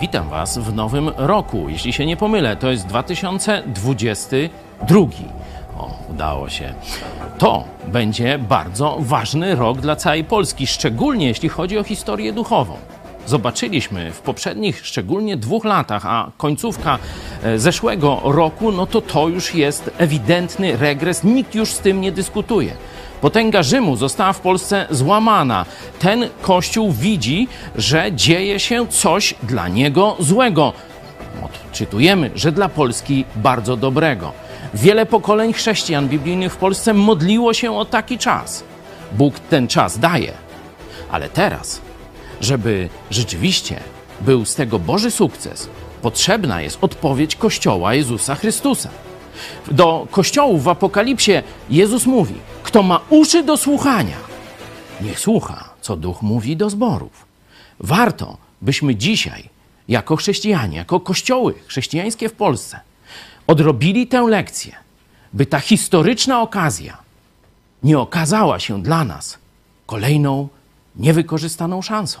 Witam Was w nowym roku. Jeśli się nie pomylę, to jest 2022. O, udało się. To będzie bardzo ważny rok dla całej Polski, szczególnie jeśli chodzi o historię duchową. Zobaczyliśmy w poprzednich, szczególnie dwóch latach, a końcówka e, zeszłego roku, no to to już jest ewidentny regres, nikt już z tym nie dyskutuje. Potęga Rzymu została w Polsce złamana. Ten kościół widzi, że dzieje się coś dla niego złego. Odczytujemy, że dla Polski bardzo dobrego. Wiele pokoleń chrześcijan biblijnych w Polsce modliło się o taki czas. Bóg ten czas daje. Ale teraz, żeby rzeczywiście był z tego Boży sukces, potrzebna jest odpowiedź Kościoła Jezusa Chrystusa. Do kościołów w Apokalipsie Jezus mówi: Kto ma uszy do słuchania, niech słucha, co duch mówi do zborów. Warto, byśmy dzisiaj, jako chrześcijanie, jako kościoły chrześcijańskie w Polsce, odrobili tę lekcję, by ta historyczna okazja nie okazała się dla nas kolejną niewykorzystaną szansą.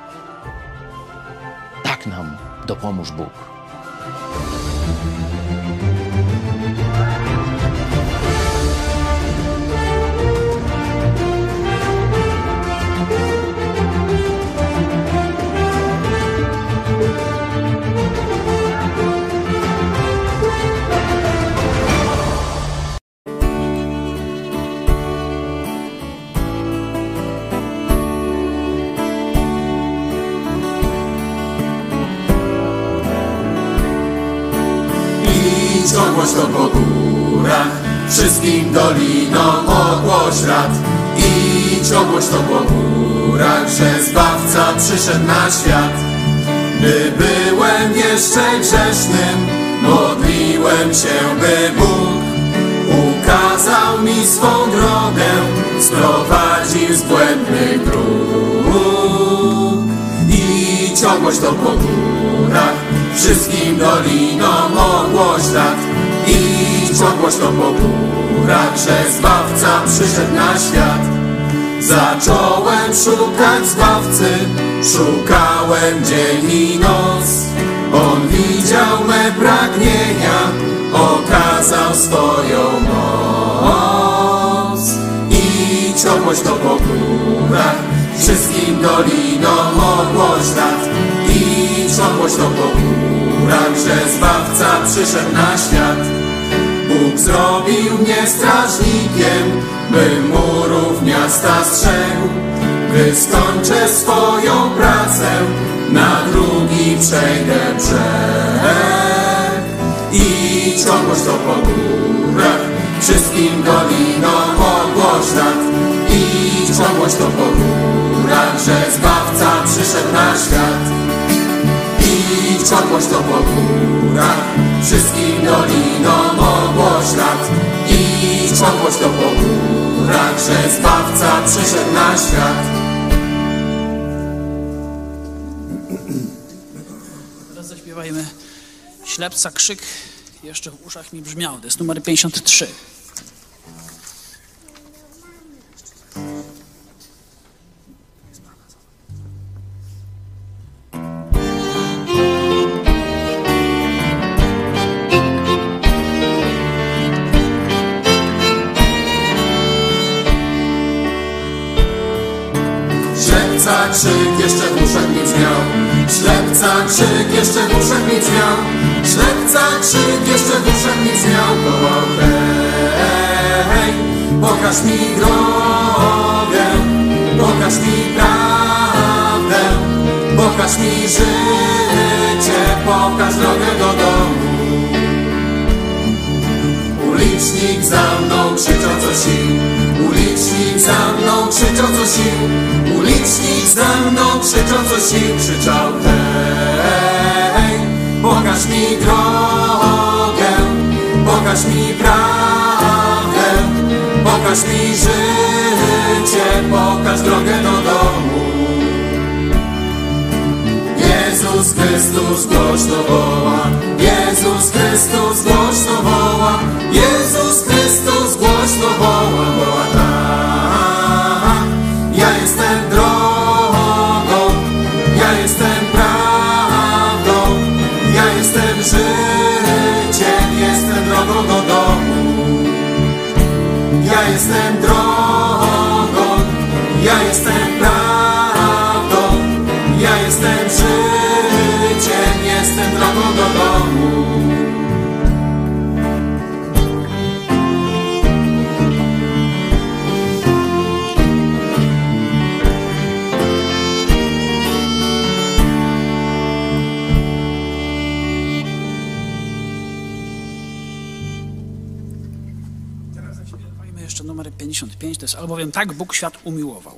Tak dopomóż Bóg. To po górach, wszystkim dolinom ogłoś rad. Idź ogłoś to po górach, że Zbawca przyszedł na świat. Gdy byłem jeszcze grzesznym, modliłem się, by Bóg ukazał mi swą drogę, sprowadził z błędnych dróg. Idź ogłoś to po górach, wszystkim dolinom ogłoś tak. Idź ogłoś to po górach, że Zbawca przyszedł na świat. Zacząłem szukać Zbawcy, szukałem dzień i noc. On widział me pragnienia, okazał swoją moc. Idź ogłoś to po górach, wszystkim dolinom ogłoś tak. Idź ogłoś to po górach, że Zbawca przyszedł na świat. Bóg zrobił mnie strażnikiem, bym murów miasta strzegł. gdy skończę swoją pracę, na drugi przejdę brzeg. I ciągłość to po górach, wszystkim dolinom ogłoś tak. I ciągłość to po górach, że Zbawca przyszedł na świat. I ciągłość to po górach, wszystkim dolinom ogłoś lat. I ciągłość to po górach, że Zbawca przyszedł na świat. Teraz zaśpiewajmy Ślepca krzyk jeszcze w uszach mi brzmiał. To jest numer 53. krzyk jeszcze w uszach mi brzmiał Ślepca krzyk jeszcze w uszach mi brzmiał Ślepca krzyk jeszcze w uszach mi brzmiał Wołał hej, pokaż mi drogę. Pokaż mi prawdę. Pokaż mi życie. Pokaż drogę do domu. Ulicznik za mną krzyczał co sił Ulicznik za mną krzyczał co sił Ulicznik za mną krzyczał co sił Krzyczał. Hej Pokaż mi drogę Pokaż mi prawdę Pokaż mi życie Pokaż drogę do domu. Jezus Chrystus głośno woła Jezus Chrystus głośno woła Jezus Chrystus głośno woła Woła Ja tak Bóg świat umiłował.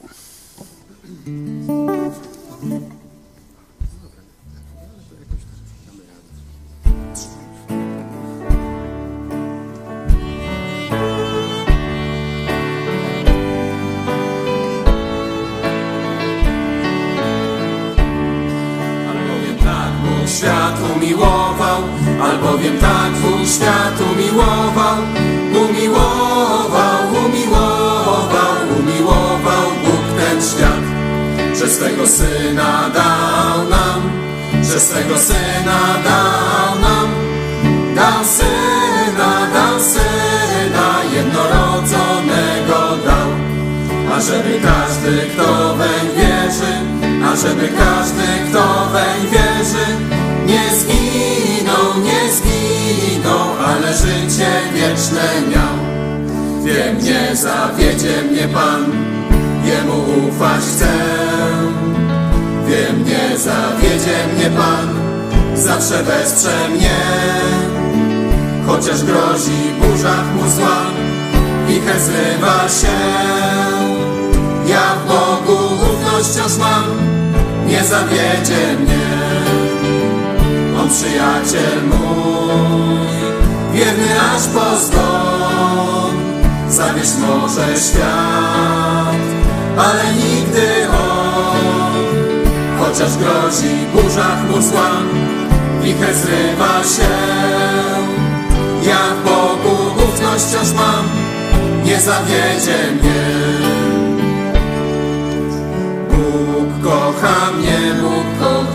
Ażeby każdy, kto weń wierzy, nie zginął, nie zginął, ale życie wieczne miał. Wiem, nie zawiedzie mnie Pan, Jemu ufać chcę. Wiem, nie zawiedzie mnie Pan, zawsze wesprze mnie. Chociaż grozi burza chmur wicher zrywa się. Ja w Bogu ufność wciąż mam, nie zawiedzie mnie. On przyjaciel mój, wierny aż po zgon. Zawieść może świat, ale nigdy on. Chociaż grozi burza chmur zła, wicher zrywa się. Ja w Bogu ufność wciąż mam, nie zawiedzie mnie. Bóg kocha mnie, Bóg kocha,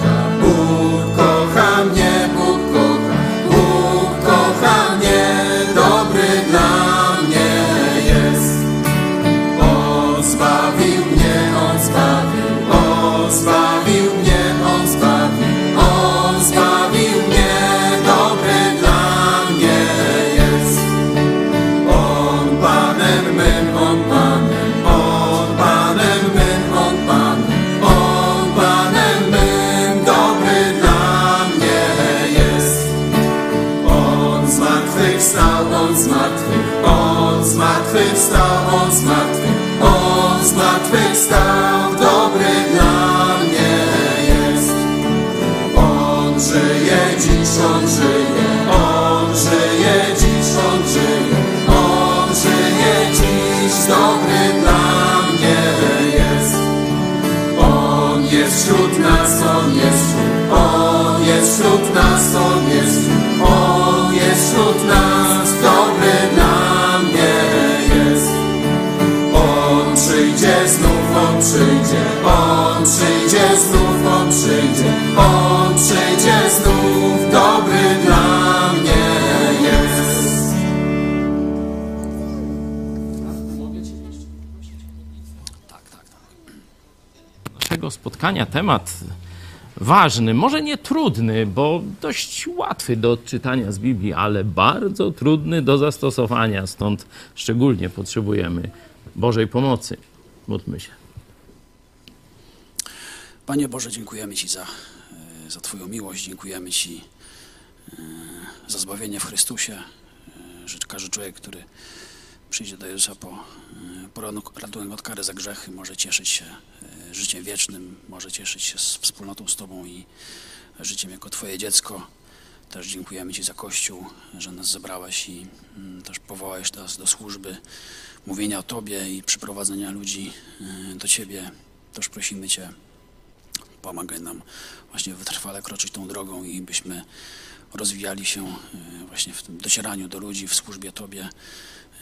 on przyjdzie znów, dobry dla mnie jest. Tak, tak, tak. naszego spotkania temat ważny, może nie trudny, bo dość łatwy do odczytania z Biblii, ale bardzo trudny do zastosowania, stąd szczególnie potrzebujemy Bożej pomocy. Módlmy się. Panie Boże, dziękujemy Ci za, za Twoją miłość, dziękujemy Ci e, za zbawienie w Chrystusie, e, każdy człowiek, który przyjdzie do Jezusa po, e, ratunek od kary za grzechy, może cieszyć się życiem wiecznym, może cieszyć się z wspólnotą z Tobą i życiem jako Twoje dziecko. Też dziękujemy Ci za Kościół, że nas zebrałeś i mm, też powołałeś nas do służby, mówienia o Tobie i przyprowadzenia ludzi do Ciebie. Też prosimy Cię, pomagaj nam właśnie wytrwale kroczyć tą drogą i byśmy rozwijali się e, właśnie w tym docieraniu do ludzi, w służbie Tobie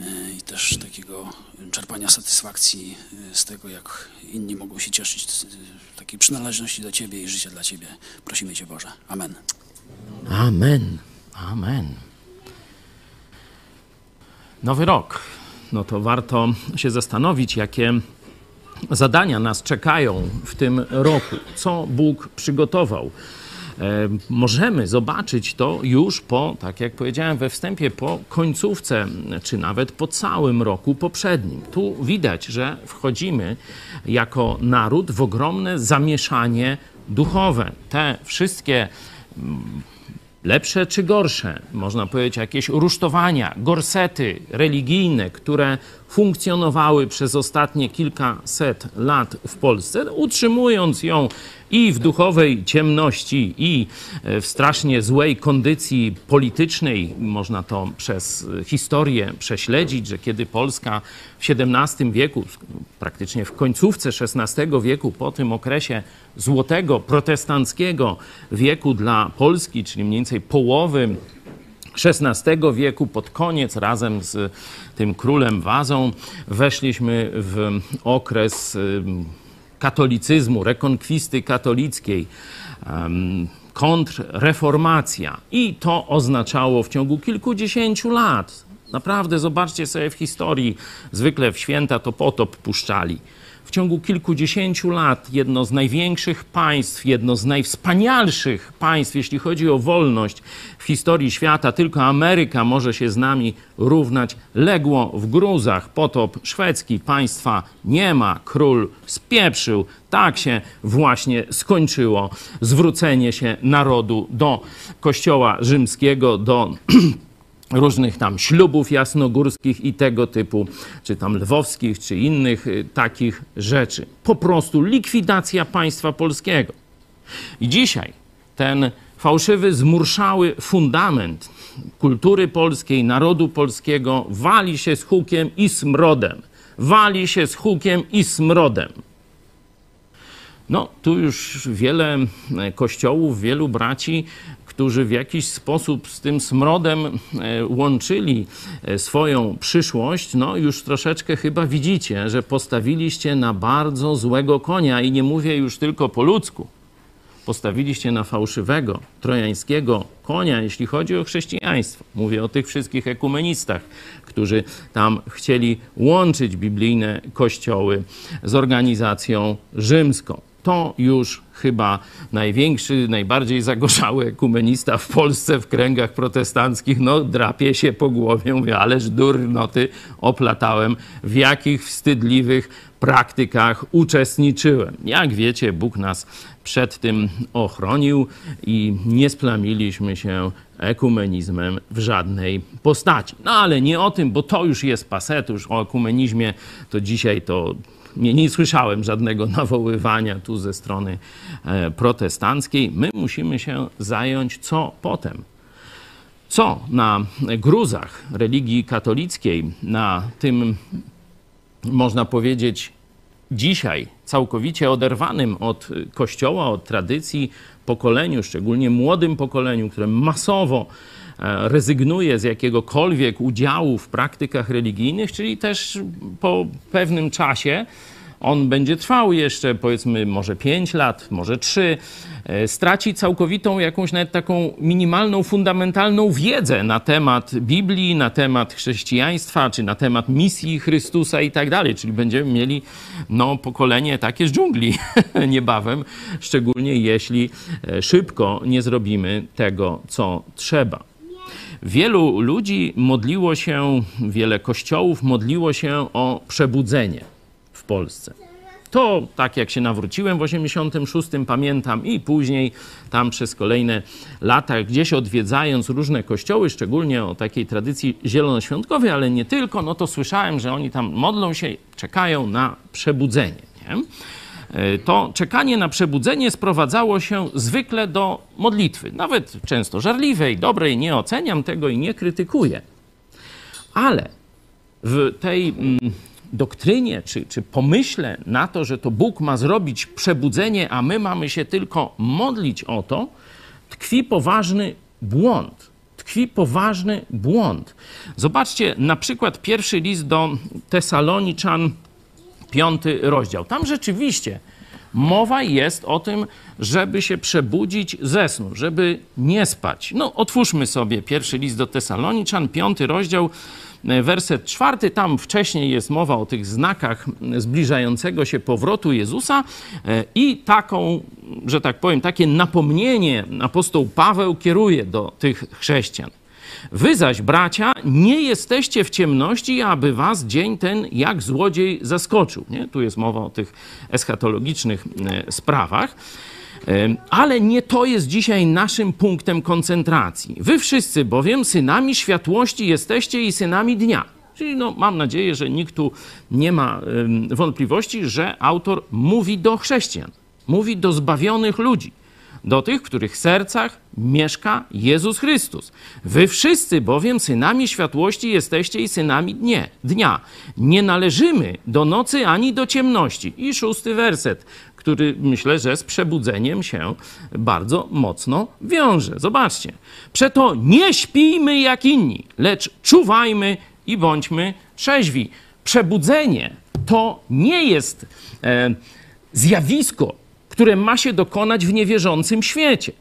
e, i też takiego czerpania satysfakcji e, z tego, jak inni mogą się cieszyć z takiej przynależności do Ciebie i życia dla Ciebie. Prosimy Cię Boże. Amen. Amen. Amen. Nowy rok. No to warto się zastanowić, jakie zadania nas czekają w tym roku, co Bóg przygotował. E, Możemy zobaczyć to już po, tak jak powiedziałem we wstępie, po końcówce, czy nawet po całym roku poprzednim. Tu widać, że wchodzimy jako naród w ogromne zamieszanie duchowe. Te wszystkie lepsze czy gorsze, można powiedzieć, jakieś rusztowania, gorsety religijne, które funkcjonowały przez ostatnie kilkaset lat w Polsce, utrzymując ją i w duchowej ciemności, i e, w strasznie złej kondycji politycznej. Można to przez historię prześledzić, że kiedy Polska w XVII wieku, praktycznie w końcówce XVI wieku, po tym okresie złotego, protestanckiego wieku dla Polski, czyli mniej więcej połowy XVI wieku, pod koniec, razem z tym królem Wazą, weszliśmy w okres ym, katolicyzmu, rekonkwisty katolickiej, kontrreformacja. I to oznaczało w ciągu kilkudziesięciu lat, naprawdę zobaczcie sobie w historii, zwykle w święta to potop puszczali. W ciągu kilkudziesięciu lat jedno z największych państw, jedno z najwspanialszych państw, jeśli chodzi o wolność w historii świata, tylko Ameryka może się z nami równać, legło w gruzach. Potop szwedzki, państwa nie ma, król spieprzył. Tak się właśnie skończyło zwrócenie się narodu do kościoła rzymskiego, do różnych tam ślubów jasnogórskich i tego typu, czy tam lwowskich, czy innych y, takich rzeczy. Po prostu likwidacja państwa polskiego. I dzisiaj ten fałszywy, zmurszały fundament kultury polskiej, narodu polskiego wali się z hukiem i smrodem. Wali się z hukiem i smrodem. No, tu już wiele e, kościołów, wielu braci, którzy w jakiś sposób z tym smrodem e, łączyli e, swoją przyszłość, no już troszeczkę chyba widzicie, że postawiliście na bardzo złego konia i nie mówię już tylko po ludzku. Postawiliście na fałszywego, trojańskiego konia, jeśli chodzi o chrześcijaństwo. Mówię o tych wszystkich ekumenistach, którzy tam chcieli łączyć biblijne kościoły z organizacją rzymską. To już chyba największy, najbardziej zagorzały ekumenista w Polsce w kręgach protestanckich, no drapie się po głowie, mówię, ależ durnoty oplatałem, w jakich wstydliwych praktykach uczestniczyłem. Jak wiecie, Bóg nas przed tym ochronił i nie splamiliśmy się ekumenizmem w żadnej postaci. No ale nie o tym, bo to już jest paset, już o ekumenizmie to dzisiaj to nie, nie słyszałem żadnego nawoływania tu ze strony e, protestanckiej. My musimy się zająć co potem. Co na gruzach religii katolickiej, na tym można powiedzieć dzisiaj całkowicie oderwanym od kościoła, od tradycji pokoleniu, szczególnie młodym pokoleniu, które masowo rezygnuje z jakiegokolwiek udziału w praktykach religijnych, czyli też po pewnym czasie on będzie trwał jeszcze powiedzmy może 5 lat, może 3, e, straci całkowitą jakąś nawet taką minimalną, fundamentalną wiedzę na temat Biblii, na temat chrześcijaństwa, czy na temat misji Chrystusa i tak dalej. Czyli będziemy mieli no, pokolenie takie z dżungli niebawem, szczególnie jeśli e, szybko nie zrobimy tego, co trzeba. Wielu ludzi modliło się, wiele kościołów modliło się o przebudzenie Polsce. To tak jak się nawróciłem w 86, pamiętam i później tam przez kolejne lata, gdzieś odwiedzając różne kościoły, szczególnie o takiej tradycji zielonoświątkowej, ale nie tylko, no to słyszałem, że oni tam modlą się, czekają na przebudzenie. Nie? E, to czekanie na przebudzenie sprowadzało się zwykle do modlitwy, nawet często żarliwej, dobrej, nie oceniam tego i nie krytykuję. Ale w tej mm, doktrynie czy, czy pomyśle na to, że to Bóg ma zrobić przebudzenie, a my mamy się tylko modlić o to, tkwi poważny błąd. Tkwi poważny błąd. Zobaczcie na przykład pierwszy list do Tesaloniczan, piąty rozdział. Tam rzeczywiście mowa jest o tym, żeby się przebudzić ze snu, żeby nie spać. No, otwórzmy sobie pierwszy list do Tesaloniczan, piąty rozdział, E, werset czwarty, tam wcześniej jest mowa o tych znakach zbliżającego się powrotu Jezusa e, i taką, że tak powiem, takie napomnienie apostoł Paweł kieruje do tych chrześcijan. Wy zaś, bracia, nie jesteście w ciemności, aby was dzień ten jak złodziej zaskoczył. Nie? Tu jest mowa o tych eschatologicznych e, sprawach. Ale nie to jest dzisiaj naszym punktem koncentracji. Wy wszyscy bowiem synami światłości jesteście i synami dnia. Czyli no, mam nadzieję, że nikt tu nie ma wątpliwości, że autor mówi do chrześcijan, mówi do zbawionych ludzi do tych, w których sercach mieszka Jezus Chrystus. Wy wszyscy bowiem synami światłości jesteście i synami dnie, dnia. Nie należymy do nocy ani do ciemności. I szósty werset, który myślę, że z przebudzeniem się bardzo mocno wiąże. Zobaczcie. Przeto nie śpijmy jak inni, lecz czuwajmy i bądźmy trzeźwi. Przebudzenie to nie jest e, zjawisko, które ma się dokonać w niewierzącym świecie.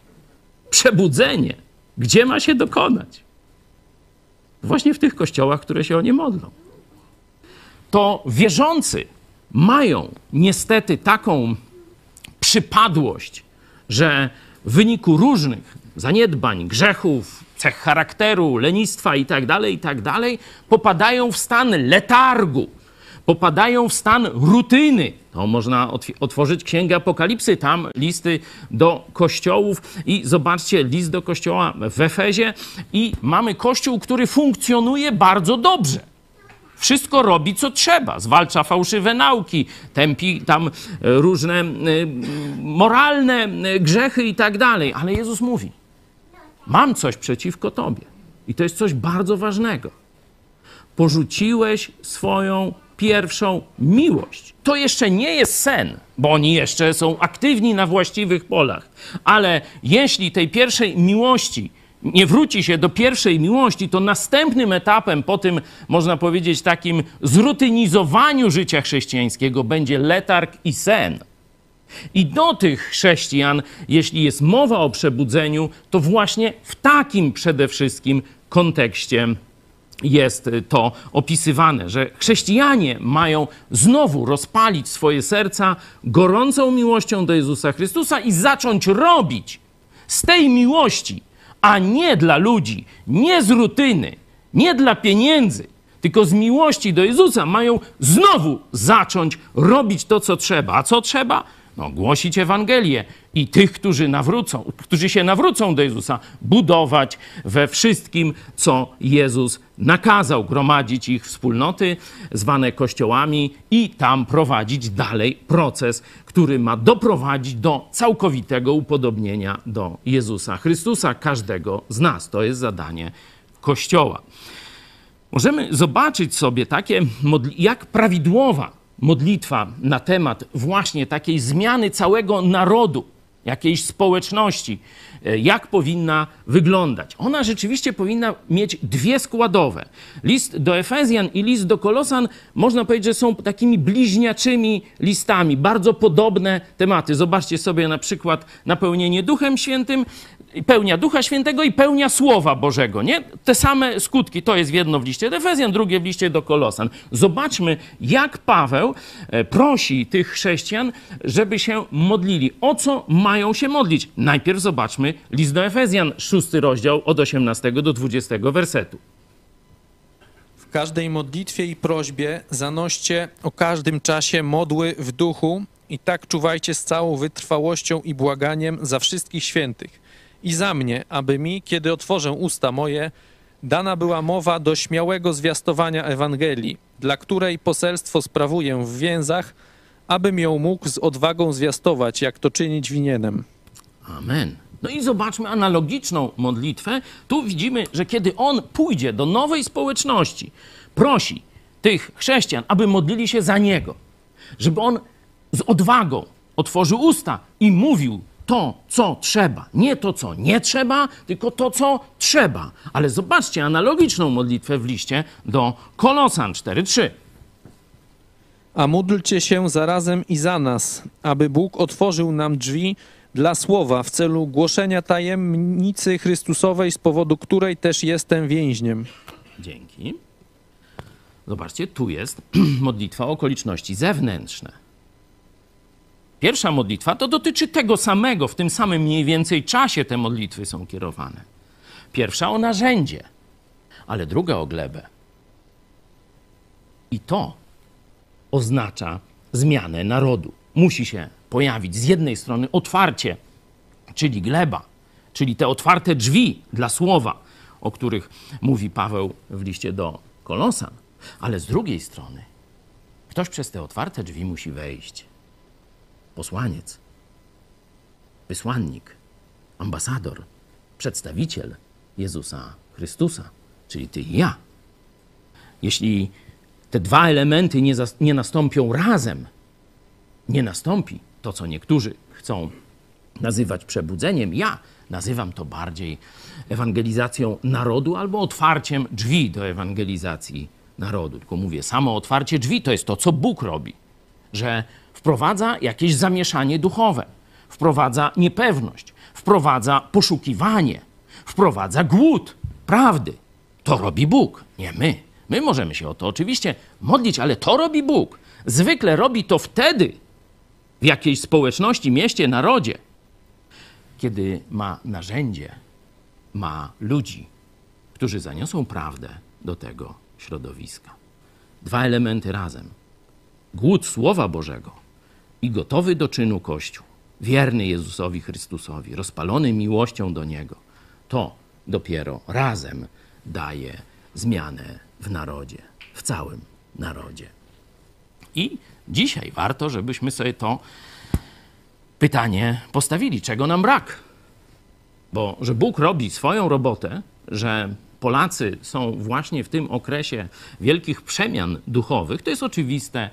Przebudzenie, gdzie ma się dokonać? Właśnie w tych kościołach, które się o nie modlą. To wierzący mają niestety taką przypadłość, że w wyniku różnych zaniedbań, grzechów, cech charakteru, lenistwa itd., tak itd., tak popadają w stan letargu, popadają w stan rutyny. To można otworzyć Księgę Apokalipsy, tam listy do kościołów i zobaczcie list do kościoła w Efezie i mamy kościół, który funkcjonuje bardzo dobrze. Wszystko robi, co trzeba. Zwalcza fałszywe nauki, tępi tam e, różne moralne grzechy i tak dalej. Ale Jezus mówi: Mam coś przeciwko Tobie. I to jest coś bardzo ważnego. Porzuciłeś swoją pierwszą miłość. To jeszcze nie jest sen, bo oni jeszcze są aktywni na właściwych polach. Ale jeśli tej pierwszej miłości nie wróci się do pierwszej miłości, to następnym etapem po tym, można powiedzieć, takim zrutynizowaniu życia chrześcijańskiego będzie letarg i sen. I do tych chrześcijan, jeśli jest mowa o przebudzeniu, to właśnie w takim przede wszystkim kontekście jest to opisywane, że chrześcijanie mają znowu rozpalić swoje serca gorącą miłością do Jezusa Chrystusa i zacząć robić z tej miłości, a nie dla ludzi, nie z rutyny, nie dla pieniędzy, tylko z miłości do Jezusa mają znowu zacząć robić to, co trzeba. A co trzeba? No, głosić Ewangelię i tych, którzy, nawrócą, którzy się nawrócą do Jezusa, budować we wszystkim, co Jezus nakazał, gromadzić ich wspólnoty zwane kościołami i tam prowadzić dalej proces, który ma doprowadzić do całkowitego upodobnienia do Jezusa Chrystusa, każdego z nas. To jest zadanie Kościoła. Możemy zobaczyć sobie takie, jak prawidłowa modlitwa na temat właśnie takiej zmiany całego narodu, jakiejś społeczności, e, jak powinna wyglądać. Ona rzeczywiście powinna mieć dwie składowe. List do Efezjan i list do Kolosan, można powiedzieć, że są takimi bliźniaczymi listami, bardzo podobne tematy. Zobaczcie sobie na przykład napełnienie Duchem Świętym, pełnia Ducha Świętego i pełnia Słowa Bożego, nie? Te same skutki, to jest jedno w liście do Efezjan, drugie w liście do Kolosan. Zobaczmy, jak Paweł e, prosi tych chrześcijan, żeby się modlili. O co mają się modlić? Najpierw zobaczmy list do Efezjan, szósty rozdział od 18 do 20 wersetu. W każdej modlitwie i prośbie zanoście o każdym czasie modły w duchu i tak czuwajcie z całą wytrwałością i błaganiem za wszystkich świętych i za mnie, aby mi, kiedy otworzę usta moje, dana była mowa do śmiałego zwiastowania Ewangelii, dla której poselstwo sprawuję w więzach, abym ją mógł z odwagą zwiastować, jak to czynić winienem. Amen. No i zobaczmy analogiczną modlitwę. Tu widzimy, że kiedy on pójdzie do nowej społeczności, prosi tych chrześcijan, aby modlili się za niego, żeby on z odwagą otworzył usta i mówił to, co trzeba. Nie to, co nie trzeba, tylko to, co trzeba. Ale zobaczcie analogiczną modlitwę w liście do Kolosan 4:3. A módlcie się zarazem i za nas, aby Bóg otworzył nam drzwi dla słowa w celu głoszenia tajemnicy Chrystusowej, z powodu której też jestem więźniem. Dzięki. Zobaczcie, tu jest modlitwa o okoliczności zewnętrzne. Pierwsza modlitwa to dotyczy tego samego, w tym samym mniej więcej czasie te modlitwy są kierowane. Pierwsza o narzędzie, ale druga o glebę. I to oznacza zmianę narodu. Musi się pojawić z jednej strony otwarcie, czyli gleba, czyli te otwarte drzwi dla słowa, o których mówi Paweł w liście do Kolosan, ale z drugiej strony ktoś przez te otwarte drzwi musi wejść posłaniec, wysłannik, ambasador, przedstawiciel Jezusa Chrystusa, czyli ty i ja. Jeśli te dwa elementy nie, nie nastąpią razem, nie nastąpi to, co niektórzy chcą nazywać przebudzeniem, ja nazywam to bardziej ewangelizacją narodu albo otwarciem drzwi do ewangelizacji narodu. Tylko mówię, samo otwarcie drzwi to jest to, co Bóg robi, że wprowadza jakieś zamieszanie duchowe, wprowadza niepewność, wprowadza poszukiwanie, wprowadza głód prawdy. To robi Bóg, nie my. My możemy się o to oczywiście modlić, ale to robi Bóg. Zwykle robi to wtedy w jakiejś społeczności, mieście, narodzie, kiedy ma narzędzie, ma ludzi, którzy zaniosą prawdę do tego środowiska. Dwa elementy razem. Głód Słowa Bożego i gotowy do czynu Kościół, wierny Jezusowi Chrystusowi, rozpalony miłością do Niego, to dopiero razem daje zmianę w narodzie, w całym narodzie. I dzisiaj warto, żebyśmy sobie to pytanie postawili, czego nam brak. Bo że Bóg robi swoją robotę, że Polacy są właśnie w tym okresie wielkich przemian duchowych, to jest oczywiste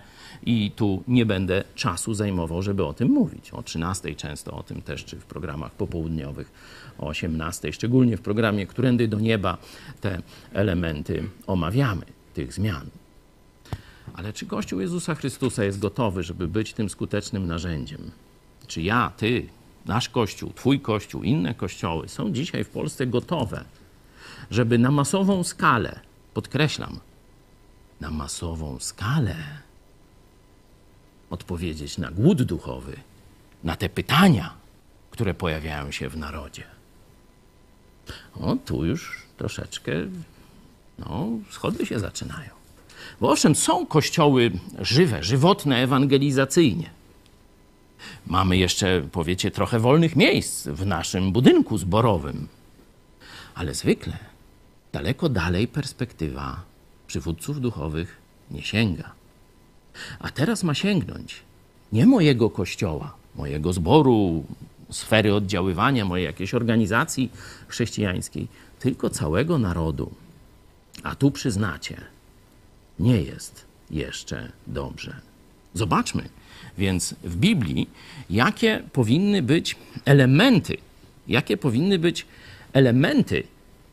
i tu nie będę czasu zajmował, żeby o tym mówić. O 13 często o tym też, czy w programach popołudniowych, o 18, szczególnie w programie Którędy do Nieba te elementy omawiamy, tych zmian. Ale czy Kościół Jezusa Chrystusa jest gotowy, żeby być tym skutecznym narzędziem? Czy ja, ty, nasz Kościół, twój Kościół, inne kościoły są dzisiaj w Polsce gotowe, żeby na masową skalę podkreślam, na masową skalę odpowiedzieć na głód duchowy, na te pytania, które pojawiają się w narodzie. O, tu już troszeczkę no, schody się zaczynają. Bo owszem, są kościoły żywe, żywotne, ewangelizacyjnie. Mamy jeszcze, powiecie, trochę wolnych miejsc w naszym budynku zborowym. Ale zwykle daleko dalej perspektywa przywódców duchowych nie sięga. A teraz ma sięgnąć nie mojego kościoła, mojego zboru, sfery oddziaływania, mojej jakiejś organizacji chrześcijańskiej, tylko całego narodu. A tu przyznacie, nie jest jeszcze dobrze. Zobaczmy więc w Biblii, jakie powinny być elementy, jakie powinny być elementy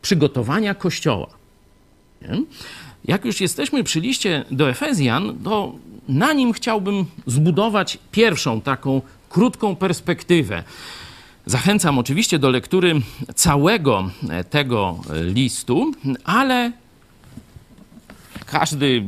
przygotowania Kościoła. Nie? Jak już jesteśmy przy liście do Efezjan, to na nim chciałbym zbudować pierwszą taką krótką perspektywę. Zachęcam oczywiście do lektury całego tego listu, ale każdy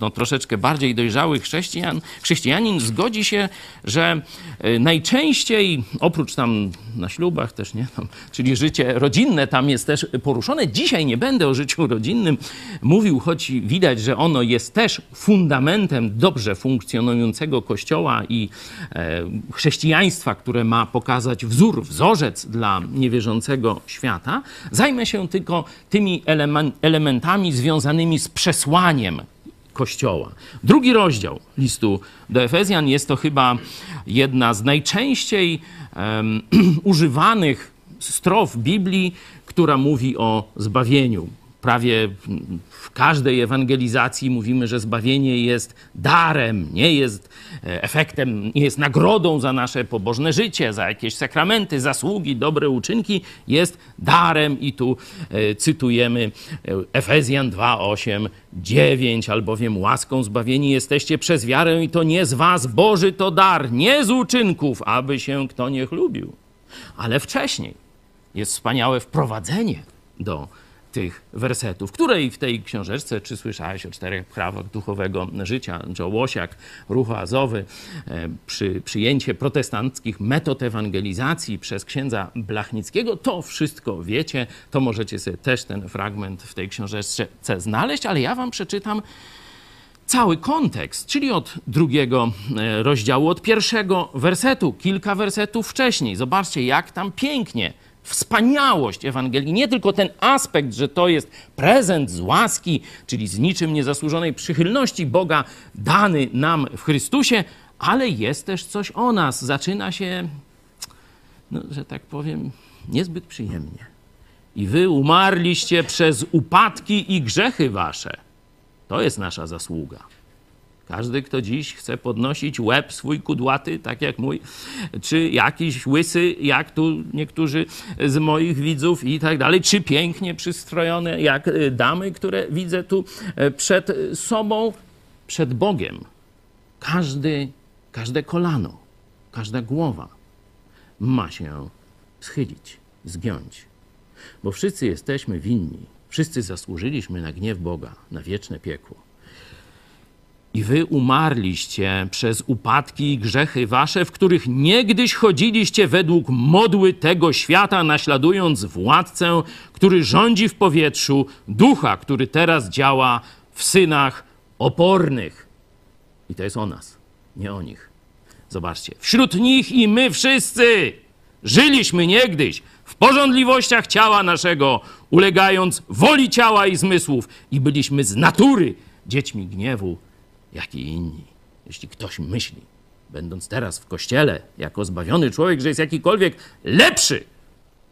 no, troszeczkę bardziej dojrzały chrześcijan, chrześcijanin zgodzi się, że e, najczęściej, oprócz tam na ślubach też, nie, tam, czyli życie rodzinne tam jest też poruszone. Dzisiaj nie będę o życiu rodzinnym mówił, choć widać, że ono jest też fundamentem dobrze funkcjonującego kościoła i e, chrześcijaństwa, które ma pokazać wzór, wzorzec dla niewierzącego świata. Zajmę się tylko tymi elementami związanymi z przestrzennością przesłaniem Kościoła. Drugi rozdział listu do Efezjan jest to chyba jedna z najczęściej um, używanych strof Biblii, która mówi o zbawieniu. Prawie w każdej ewangelizacji mówimy, że zbawienie jest darem, nie jest e, efektem, nie jest nagrodą za nasze pobożne życie, za jakieś sakramenty, zasługi, dobre uczynki, jest darem. I tu e, cytujemy e, Efezjan 2, 8, 9, albowiem łaską zbawieni jesteście przez wiarę i to nie z was, Boży to dar, nie z uczynków, aby się kto nie chlubił. Ale wcześniej jest wspaniałe wprowadzenie do tych wersetów, której w tej książeczce, czy słyszałeś o czterech prawach duchowego życia, Joe Łosiak, Ruch Azowy, e, przy, przyjęcie protestanckich metod ewangelizacji przez księdza Blachnickiego, to wszystko wiecie, to możecie sobie też ten fragment w tej książeczce znaleźć, ale ja wam przeczytam cały kontekst, czyli od drugiego e, rozdziału, od pierwszego wersetu, kilka wersetów wcześniej. Zobaczcie, jak tam pięknie wspaniałość Ewangelii, nie tylko ten aspekt, że to jest prezent z łaski, czyli z niczym niezasłużonej przychylności Boga dany nam w Chrystusie, ale jest też coś o nas. Zaczyna się, no, że tak powiem, niezbyt przyjemnie. I wy umarliście przez upadki i grzechy wasze. To jest nasza zasługa. Każdy, kto dziś chce podnosić łeb swój kudłaty, tak jak mój, czy jakiś łysy, jak tu niektórzy z moich widzów i tak dalej, czy pięknie przystrojone, jak y, damy, które widzę tu e, przed sobą, przed Bogiem. Każdy, każde kolano, każda głowa ma się schylić, zgiąć, bo wszyscy jesteśmy winni, wszyscy zasłużyliśmy na gniew Boga, na wieczne piekło. I wy umarliście przez upadki i grzechy wasze, w których niegdyś chodziliście według modły tego świata, naśladując władcę, który rządzi w powietrzu, ducha, który teraz działa w synach opornych. I to jest o nas, nie o nich. Zobaczcie, wśród nich i my wszyscy żyliśmy niegdyś w porządliwościach ciała naszego, ulegając woli ciała i zmysłów, i byliśmy z natury dziećmi gniewu jak i inni. Jeśli ktoś myśli, będąc teraz w kościele, jako zbawiony człowiek, że jest jakikolwiek lepszy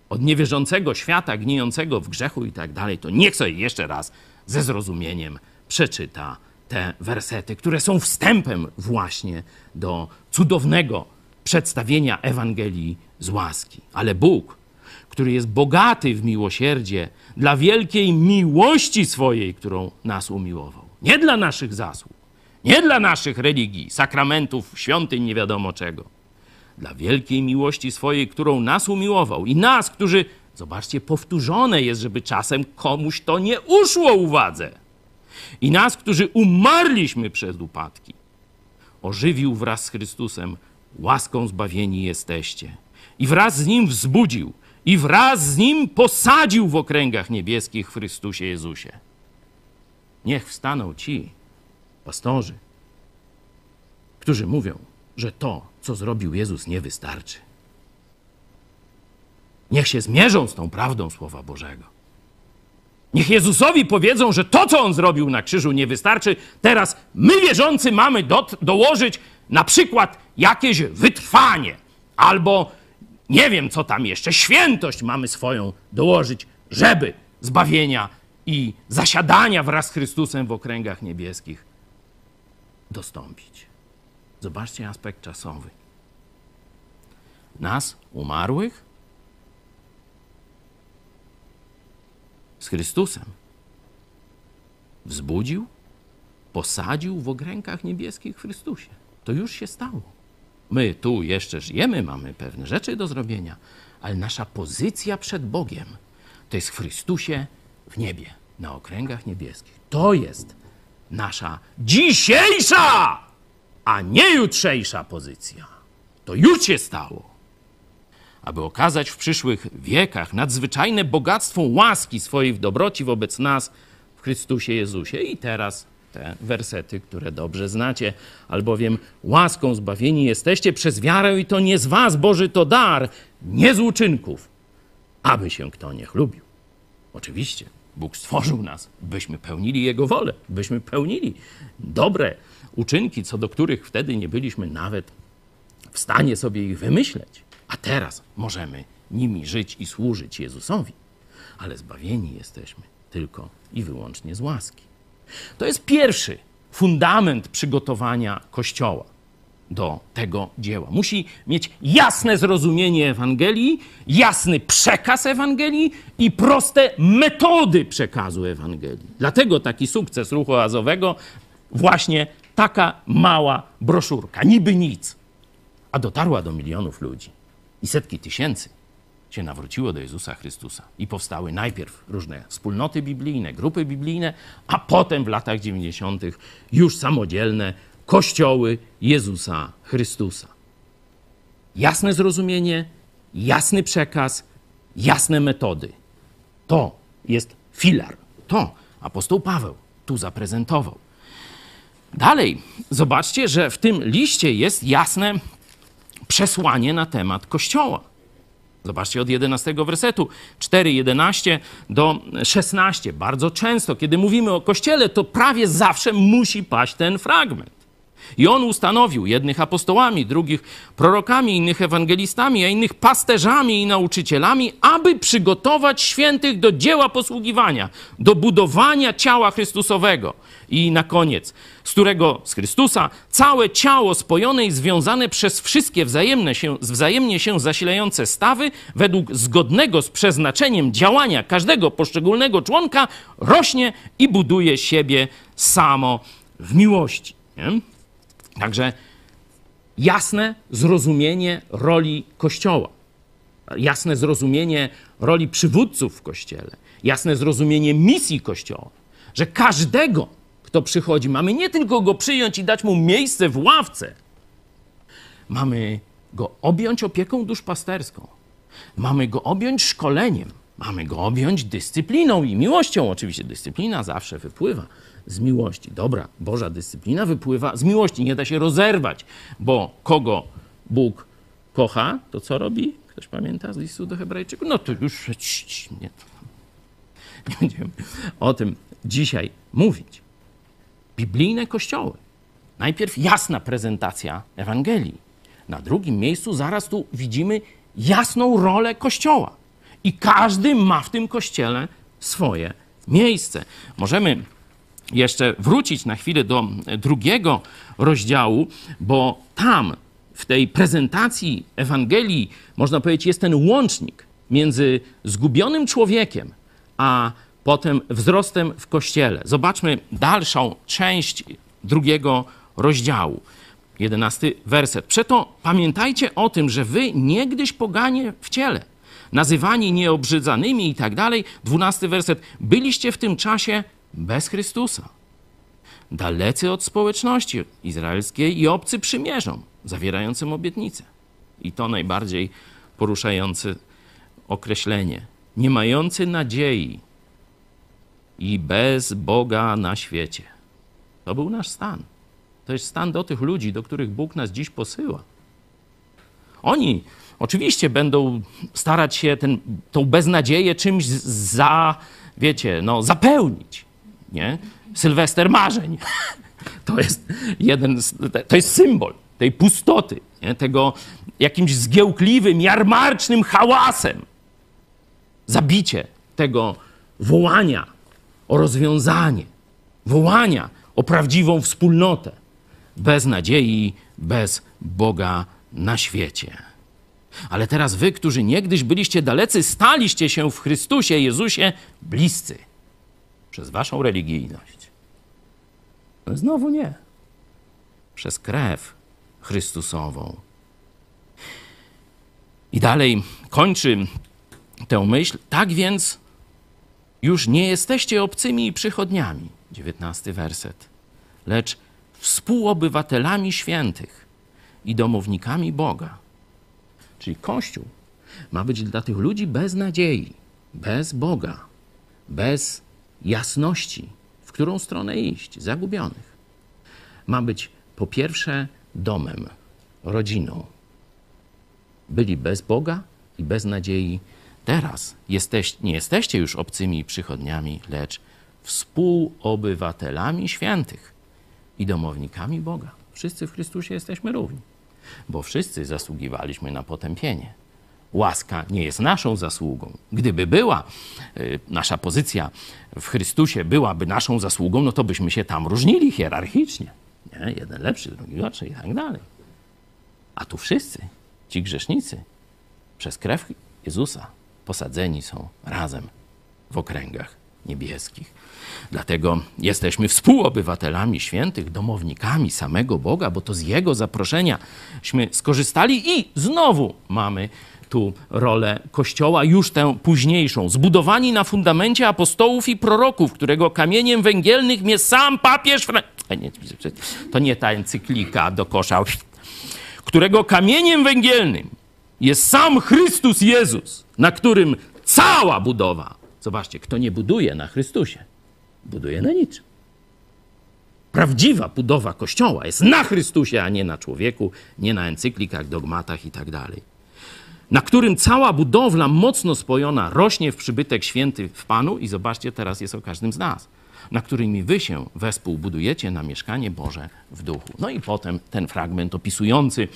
od niewierzącego świata, gnijącego w grzechu i tak dalej, to niech sobie jeszcze raz ze zrozumieniem przeczyta te wersety, które są wstępem właśnie do cudownego przedstawienia Ewangelii z łaski. Ale Bóg, który jest bogaty w miłosierdzie, dla wielkiej miłości swojej, którą nas umiłował, nie dla naszych zasług, nie dla naszych religii, sakramentów, świątyń, nie wiadomo czego. Dla wielkiej miłości swojej, którą nas umiłował i nas, którzy Zobaczcie, powtórzone jest, żeby czasem komuś to nie uszło uwadze. I nas, którzy umarliśmy przez upadki, ożywił wraz z Chrystusem, łaską zbawieni jesteście. I wraz z Nim wzbudził, i wraz z Nim posadził w okręgach niebieskich w Chrystusie Jezusie. Niech wstaną ci, pastorzy, którzy mówią, że to, co zrobił Jezus, nie wystarczy. Niech się zmierzą z tą prawdą Słowa Bożego. Niech Jezusowi powiedzą, że to, co On zrobił na krzyżu, nie wystarczy. Teraz my, wierzący, mamy do, dołożyć na przykład jakieś wytrwanie albo nie wiem, co tam jeszcze, świętość mamy swoją dołożyć, żeby zbawienia i zasiadania wraz z Chrystusem w okręgach niebieskich dostąpić. Zobaczcie aspekt czasowy. Nas, umarłych, z Chrystusem wzbudził, posadził w okręgach niebieskich w Chrystusie. To już się stało. My tu jeszcze żyjemy, mamy pewne rzeczy do zrobienia, ale nasza pozycja przed Bogiem to jest w Chrystusie w niebie, na okręgach niebieskich. To jest nasza dzisiejsza, a nie jutrzejsza pozycja. To już się stało. Aby okazać w przyszłych wiekach nadzwyczajne bogactwo łaski swojej w dobroci wobec nas w Chrystusie Jezusie. I teraz te wersety, które dobrze znacie, albowiem łaską zbawieni jesteście przez wiarę i to nie z was, Boży to dar, nie z uczynków, aby się kto nie chlubił. Oczywiście, Bóg stworzył nas, byśmy pełnili Jego wolę, byśmy pełnili dobre uczynki, co do których wtedy nie byliśmy nawet w stanie sobie ich wymyśleć. A teraz możemy nimi żyć i służyć Jezusowi. Ale zbawieni jesteśmy tylko i wyłącznie z łaski. To jest pierwszy fundament przygotowania Kościoła do tego dzieła. Musi mieć jasne zrozumienie Ewangelii, jasny przekaz Ewangelii i proste metody przekazu Ewangelii. Dlatego taki sukces ruchu azowego, właśnie taka mała broszurka, niby nic, a dotarła do milionów ludzi i setki tysięcy się nawróciło do Jezusa Chrystusa. I powstały najpierw różne wspólnoty biblijne, grupy biblijne, a potem w latach 90. już samodzielne kościoły Jezusa Chrystusa. Jasne zrozumienie, jasny przekaz, jasne metody. To jest filar. To apostoł Paweł tu zaprezentował. Dalej, zobaczcie, że w tym liście jest jasne przesłanie na temat Kościoła. Zobaczcie od 11 wersetu, 4, 11 do 16. Bardzo często, kiedy mówimy o Kościele, to prawie zawsze musi paść ten fragment. I on ustanowił jednych apostołami, drugich prorokami, innych ewangelistami, a innych pasterzami i nauczycielami, aby przygotować świętych do dzieła posługiwania, do budowania ciała Chrystusowego. I na koniec, z którego z Chrystusa całe ciało spojone i związane przez wszystkie wzajemne się, wzajemnie się zasilające stawy, według zgodnego z przeznaczeniem działania każdego poszczególnego członka, rośnie i buduje siebie samo w miłości. Nie? Także jasne zrozumienie roli Kościoła, jasne zrozumienie roli przywódców w Kościele, jasne zrozumienie misji Kościoła, że każdego, kto przychodzi, mamy nie tylko go przyjąć i dać mu miejsce w ławce, mamy go objąć opieką duszpasterską, mamy go objąć szkoleniem, mamy go objąć dyscypliną i miłością. Oczywiście dyscyplina zawsze wypływa z miłości. Dobra, Boża dyscyplina wypływa z miłości. Nie da się rozerwać, bo kogo Bóg kocha, to co robi? Ktoś pamięta z listu do Hebrajczyków? No to już nie, nie będziemy o tym dzisiaj mówić. Biblijne kościoły. Najpierw jasna prezentacja Ewangelii. Na drugim miejscu zaraz tu widzimy jasną rolę Kościoła. I każdy ma w tym Kościele swoje miejsce. Możemy jeszcze wrócić na chwilę do drugiego rozdziału, bo tam w tej prezentacji Ewangelii, można powiedzieć, jest ten łącznik między zgubionym człowiekiem, a potem wzrostem w kościele. Zobaczmy dalszą część drugiego rozdziału. Jedenasty werset. Przeto pamiętajcie o tym, że wy niegdyś poganie w ciele, nazywani nieobrzydzanymi i tak dalej. Dwunasty werset. Byliście w tym czasie bez Chrystusa. Dalecy od społeczności izraelskiej i obcy przymierzom, zawierającym obietnicę. I to najbardziej poruszające określenie. Nie mający nadziei i bez Boga na świecie. To był nasz stan. To jest stan do tych ludzi, do których Bóg nas dziś posyła. Oni oczywiście będą starać się ten, tą beznadzieję czymś za, wiecie, no, zapełnić. Nie? Sylwester marzeń. To jest jeden, to jest symbol tej pustoty, nie? tego jakimś zgiełkliwym, jarmarcznym hałasem. Zabicie tego wołania o rozwiązanie, wołania o prawdziwą wspólnotę, bez nadziei, bez Boga na świecie. Ale teraz wy, którzy niegdyś byliście dalecy, staliście się w Chrystusie Jezusie bliscy przez waszą religijność. No znowu nie. Przez krew Chrystusową. I dalej kończy tę myśl. Tak więc już nie jesteście obcymi i przychodniami. Dziewiętnasty werset. Lecz współobywatelami świętych i domownikami Boga. Czyli Kościół ma być dla tych ludzi bez nadziei, bez Boga, bez jasności, w którą stronę iść, zagubionych. Ma być po pierwsze domem, rodziną. Byli bez Boga i bez nadziei. Teraz jesteś, nie jesteście już obcymi przychodniami, lecz współobywatelami świętych i domownikami Boga. Wszyscy w Chrystusie jesteśmy równi, bo wszyscy zasługiwaliśmy na potępienie. Łaska nie jest naszą zasługą. Gdyby była y, nasza pozycja w Chrystusie, byłaby naszą zasługą, no to byśmy się tam różnili hierarchicznie. Nie? Jeden lepszy, drugi gorszy i tak dalej. A tu wszyscy, ci grzesznicy, przez krew Jezusa posadzeni są razem w okręgach niebieskich. Dlatego jesteśmy współobywatelami świętych, domownikami samego Boga, bo to z Jego zaproszenjaśmy skorzystali i znowu mamy tu rolę Kościoła, już tę późniejszą. Zbudowani na fundamencie apostołów i proroków, którego kamieniem węgielnych jest sam papież. To nie ta encyklika do kosza. Którego kamieniem węgielnym jest sam Chrystus Jezus, na którym cała budowa. Zobaczcie, kto nie buduje na Chrystusie, buduje na niczym. Prawdziwa budowa Kościoła jest na Chrystusie, a nie na człowieku, nie na encyklikach, dogmatach i tak dalej na którym cała budowla mocno spojona rośnie w przybytek święty w Panu i zobaczcie, teraz jest o każdym z nas, na którymi wy się wespół budujecie na mieszkanie Boże w duchu. No i potem ten fragment opisujący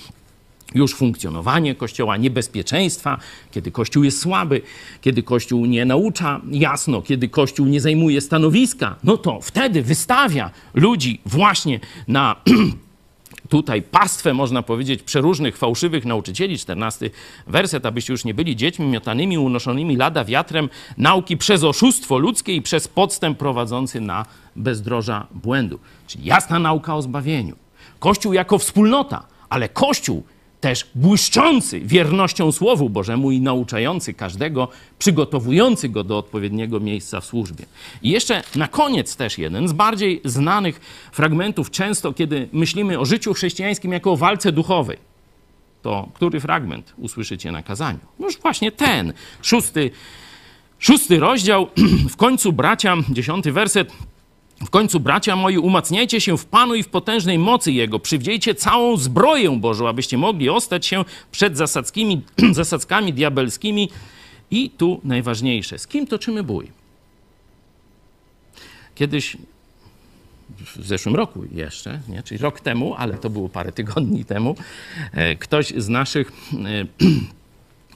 już funkcjonowanie Kościoła, niebezpieczeństwa, kiedy Kościół jest słaby, kiedy Kościół nie naucza jasno, kiedy Kościół nie zajmuje stanowiska, no to wtedy wystawia ludzi właśnie na tutaj pastwę, można powiedzieć, przeróżnych fałszywych nauczycieli, 14 werset, abyście już nie byli dziećmi miotanymi, unoszonymi lada wiatrem nauki przez oszustwo ludzkie i przez podstęp prowadzący na bezdroża błędu. Czyli jasna nauka o zbawieniu. Kościół jako wspólnota, ale Kościół też błyszczący wiernością Słowu Bożemu i nauczający każdego, przygotowujący go do odpowiedniego miejsca w służbie. I jeszcze na koniec też jeden z bardziej znanych fragmentów, często kiedy myślimy o życiu chrześcijańskim jako o walce duchowej. To który fragment usłyszycie na kazaniu? No już właśnie ten, szósty, szósty rozdział, w końcu bracia, dziesiąty werset, w końcu, bracia moi, umacniajcie się w Panu i w potężnej mocy Jego. Przywdziejcie całą zbroję Bożą, abyście mogli ostać się przed zasadzkimi, zasadzkami diabelskimi. I tu najważniejsze, z kim toczymy bój? Kiedyś, w zeszłym roku jeszcze, nie? czyli rok temu, ale to było parę tygodni temu, e, ktoś z naszych e,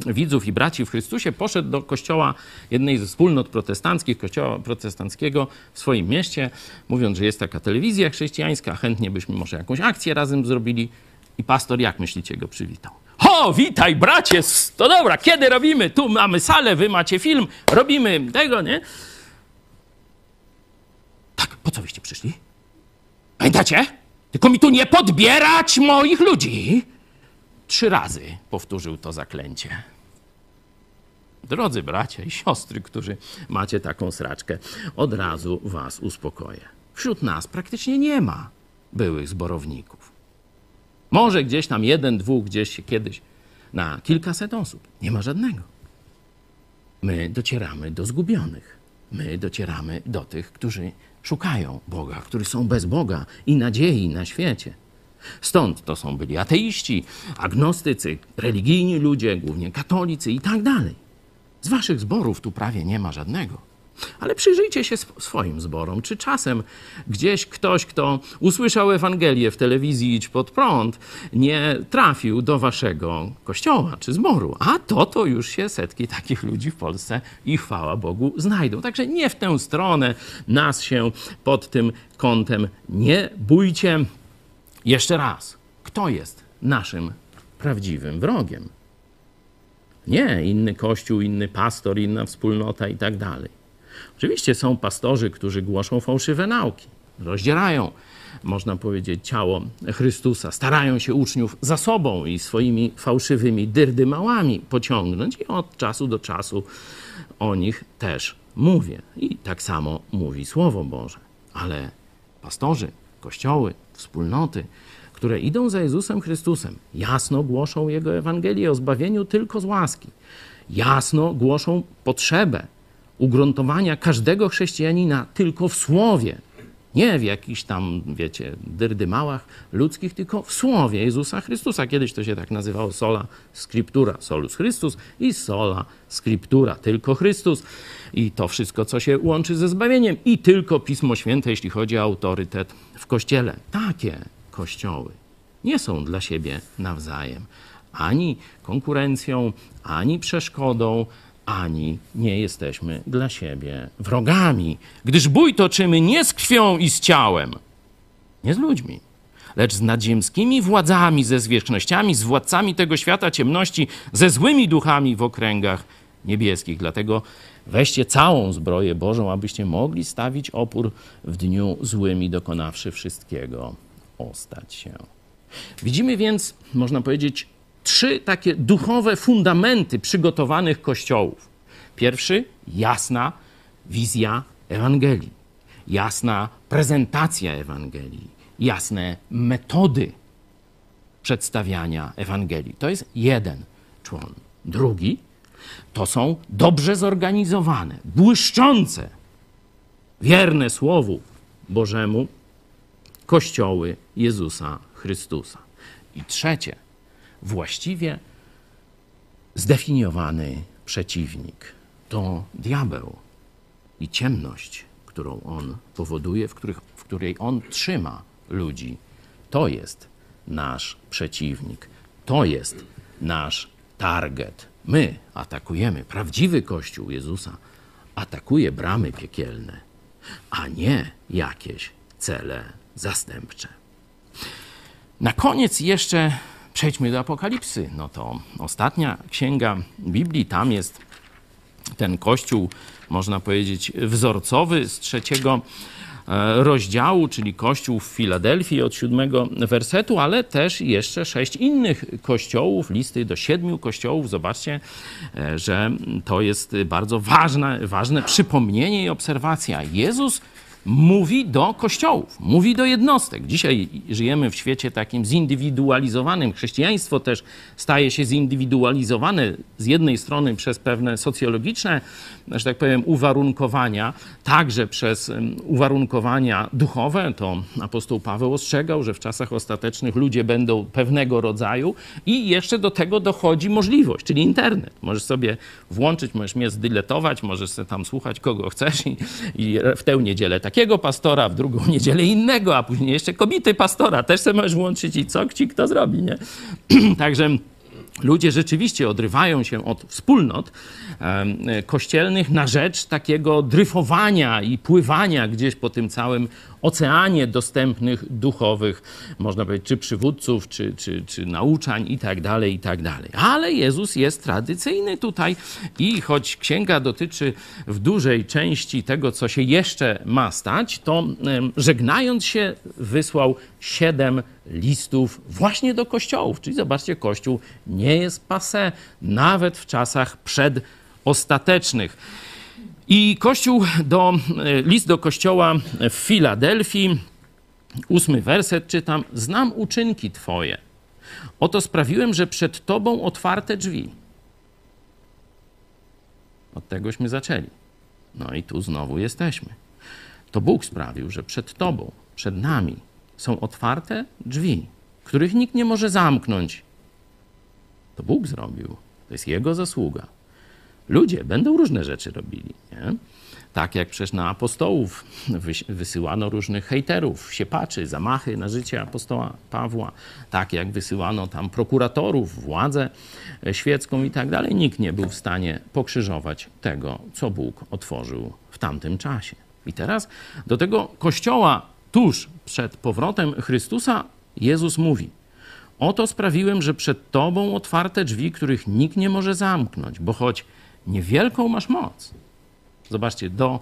widzów i braci w Chrystusie, poszedł do kościoła jednej ze wspólnot protestanckich, kościoła protestanckiego w swoim mieście, mówiąc, że jest taka telewizja chrześcijańska, chętnie byśmy może jakąś akcję razem zrobili. I pastor, jak myślicie, go przywitał? O, witaj bracie, to dobra, kiedy robimy? Tu mamy salę, wy macie film, robimy tego, nie? Tak, po co wyście przyszli? Pamiętacie? Tylko mi tu nie podbierać moich ludzi. Trzy razy powtórzył to zaklęcie. Drodzy bracia i siostry, którzy macie taką sraczkę, od razu was uspokoję. Wśród nas praktycznie nie ma byłych zborowników. Może gdzieś tam jeden, dwóch, gdzieś kiedyś na kilkaset osób. Nie ma żadnego. My docieramy do zgubionych. My docieramy do tych, którzy szukają Boga, którzy są bez Boga i nadziei na świecie. Stąd to są byli ateiści, agnostycy, religijni ludzie, głównie katolicy i tak dalej. Z waszych zborów tu prawie nie ma żadnego. Ale przyjrzyjcie się swoim zborom. Czy czasem gdzieś ktoś, kto usłyszał Ewangelię w telewizji Idź pod prąd, nie trafił do waszego kościoła czy zboru? A to to już się setki takich ludzi w Polsce i chwała Bogu znajdą. Także nie w tę stronę nas się pod tym kątem nie bójcie. Jeszcze raz, kto jest naszym prawdziwym wrogiem? Nie inny kościół, inny pastor, inna wspólnota i tak dalej. Oczywiście są pastorzy, którzy głoszą fałszywe nauki, rozdzierają, można powiedzieć, ciało Chrystusa, starają się uczniów za sobą i swoimi fałszywymi dyrdymałami pociągnąć i od czasu do czasu o nich też mówię. I tak samo mówi Słowo Boże. Ale pastorzy, kościoły, wspólnoty, które idą za Jezusem Chrystusem, jasno głoszą Jego Ewangelię o zbawieniu tylko z łaski. Jasno głoszą potrzebę ugruntowania każdego chrześcijanina tylko w słowie. Nie w jakichś tam, wiecie, dyrdymałach ludzkich, tylko w słowie Jezusa Chrystusa. Kiedyś to się tak nazywało sola scriptura, solus Chrystus i sola scriptura, tylko Chrystus. I to wszystko, co się łączy ze zbawieniem. I tylko Pismo Święte, jeśli chodzi o autorytet w Kościele. Takie kościoły nie są dla siebie nawzajem ani konkurencją, ani przeszkodą, ani nie jesteśmy dla siebie wrogami, gdyż bój toczymy nie z krwią i z ciałem, nie z ludźmi, lecz z nadziemskimi władzami, ze zwierzchnościami, z władcami tego świata ciemności, ze złymi duchami w okręgach niebieskich. Dlatego weźcie całą zbroję Bożą, abyście mogli stawić opór w dniu złym i dokonawszy wszystkiego, ostać się. Widzimy więc, można powiedzieć, trzy takie duchowe fundamenty przygotowanych kościołów. Pierwszy jasna wizja Ewangelii, jasna prezentacja Ewangelii, jasne metody przedstawiania Ewangelii. To jest jeden człon. Drugi to są dobrze zorganizowane, błyszczące, wierne Słowu Bożemu kościoły Jezusa Chrystusa. I trzecie właściwie zdefiniowany przeciwnik. To diabeł i ciemność, którą on powoduje, w, których, w której on trzyma ludzi. To jest nasz przeciwnik. To jest nasz target. My atakujemy prawdziwy Kościół Jezusa, atakuje bramy piekielne, a nie jakieś cele zastępcze. Na koniec jeszcze Przejdźmy do Apokalipsy. No to ostatnia księga Biblii, tam jest ten kościół, można powiedzieć, wzorcowy z trzeciego e, rozdziału, czyli kościół w Filadelfii od siódmego wersetu, ale też jeszcze sześć innych kościołów, listy do siedmiu kościołów. Zobaczcie, e, że to jest bardzo ważne, ważne przypomnienie i obserwacja. Jezus mówi do kościołów, mówi do jednostek. Dzisiaj żyjemy w świecie takim zindywidualizowanym. Chrześcijaństwo też staje się zindywidualizowane z jednej strony przez pewne socjologiczne, że tak powiem, uwarunkowania, także przez uwarunkowania duchowe. To apostoł Paweł ostrzegał, że w czasach ostatecznych ludzie będą pewnego rodzaju i jeszcze do tego dochodzi możliwość, czyli internet. Możesz sobie włączyć, możesz mnie zdyletować, możesz sobie tam słuchać kogo chcesz i, i w tę niedzielę tak takiego pastora, w drugą niedzielę innego, a później jeszcze kobiety pastora. Też sobie możesz włączyć i co ci kto zrobi, nie? Także ludzie rzeczywiście odrywają się od wspólnot kościelnych na rzecz takiego dryfowania i pływania gdzieś po tym całym oceanie dostępnych duchowych, można powiedzieć, czy przywódców, czy, czy, czy nauczań i tak dalej, i tak. Ale Jezus jest tradycyjny tutaj i choć księga dotyczy w dużej części tego, co się jeszcze ma stać, to żegnając się wysłał siedem listów właśnie do kościołów. Czyli zobaczcie, kościół nie jest pase nawet w czasach przed ostatecznych. I Kościół do, list do Kościoła w Filadelfii, ósmy werset czytam: Znam uczynki Twoje. Oto sprawiłem, że przed Tobą otwarte drzwi. Od tegośmy zaczęli. No i tu znowu jesteśmy. To Bóg sprawił, że przed Tobą, przed nami są otwarte drzwi, których nikt nie może zamknąć. To Bóg zrobił. To jest Jego zasługa. Ludzie będą różne rzeczy robili. Nie? Tak jak przecież na apostołów wysyłano różnych hejterów, siepaczy, zamachy na życie apostoła Pawła. Tak jak wysyłano tam prokuratorów, władzę świecką i tak dalej. Nikt nie był w stanie pokrzyżować tego, co Bóg otworzył w tamtym czasie. I teraz do tego kościoła tuż przed powrotem Chrystusa Jezus mówi: Oto sprawiłem, że przed Tobą otwarte drzwi, których nikt nie może zamknąć, bo choć niewielką masz moc. Zobaczcie, do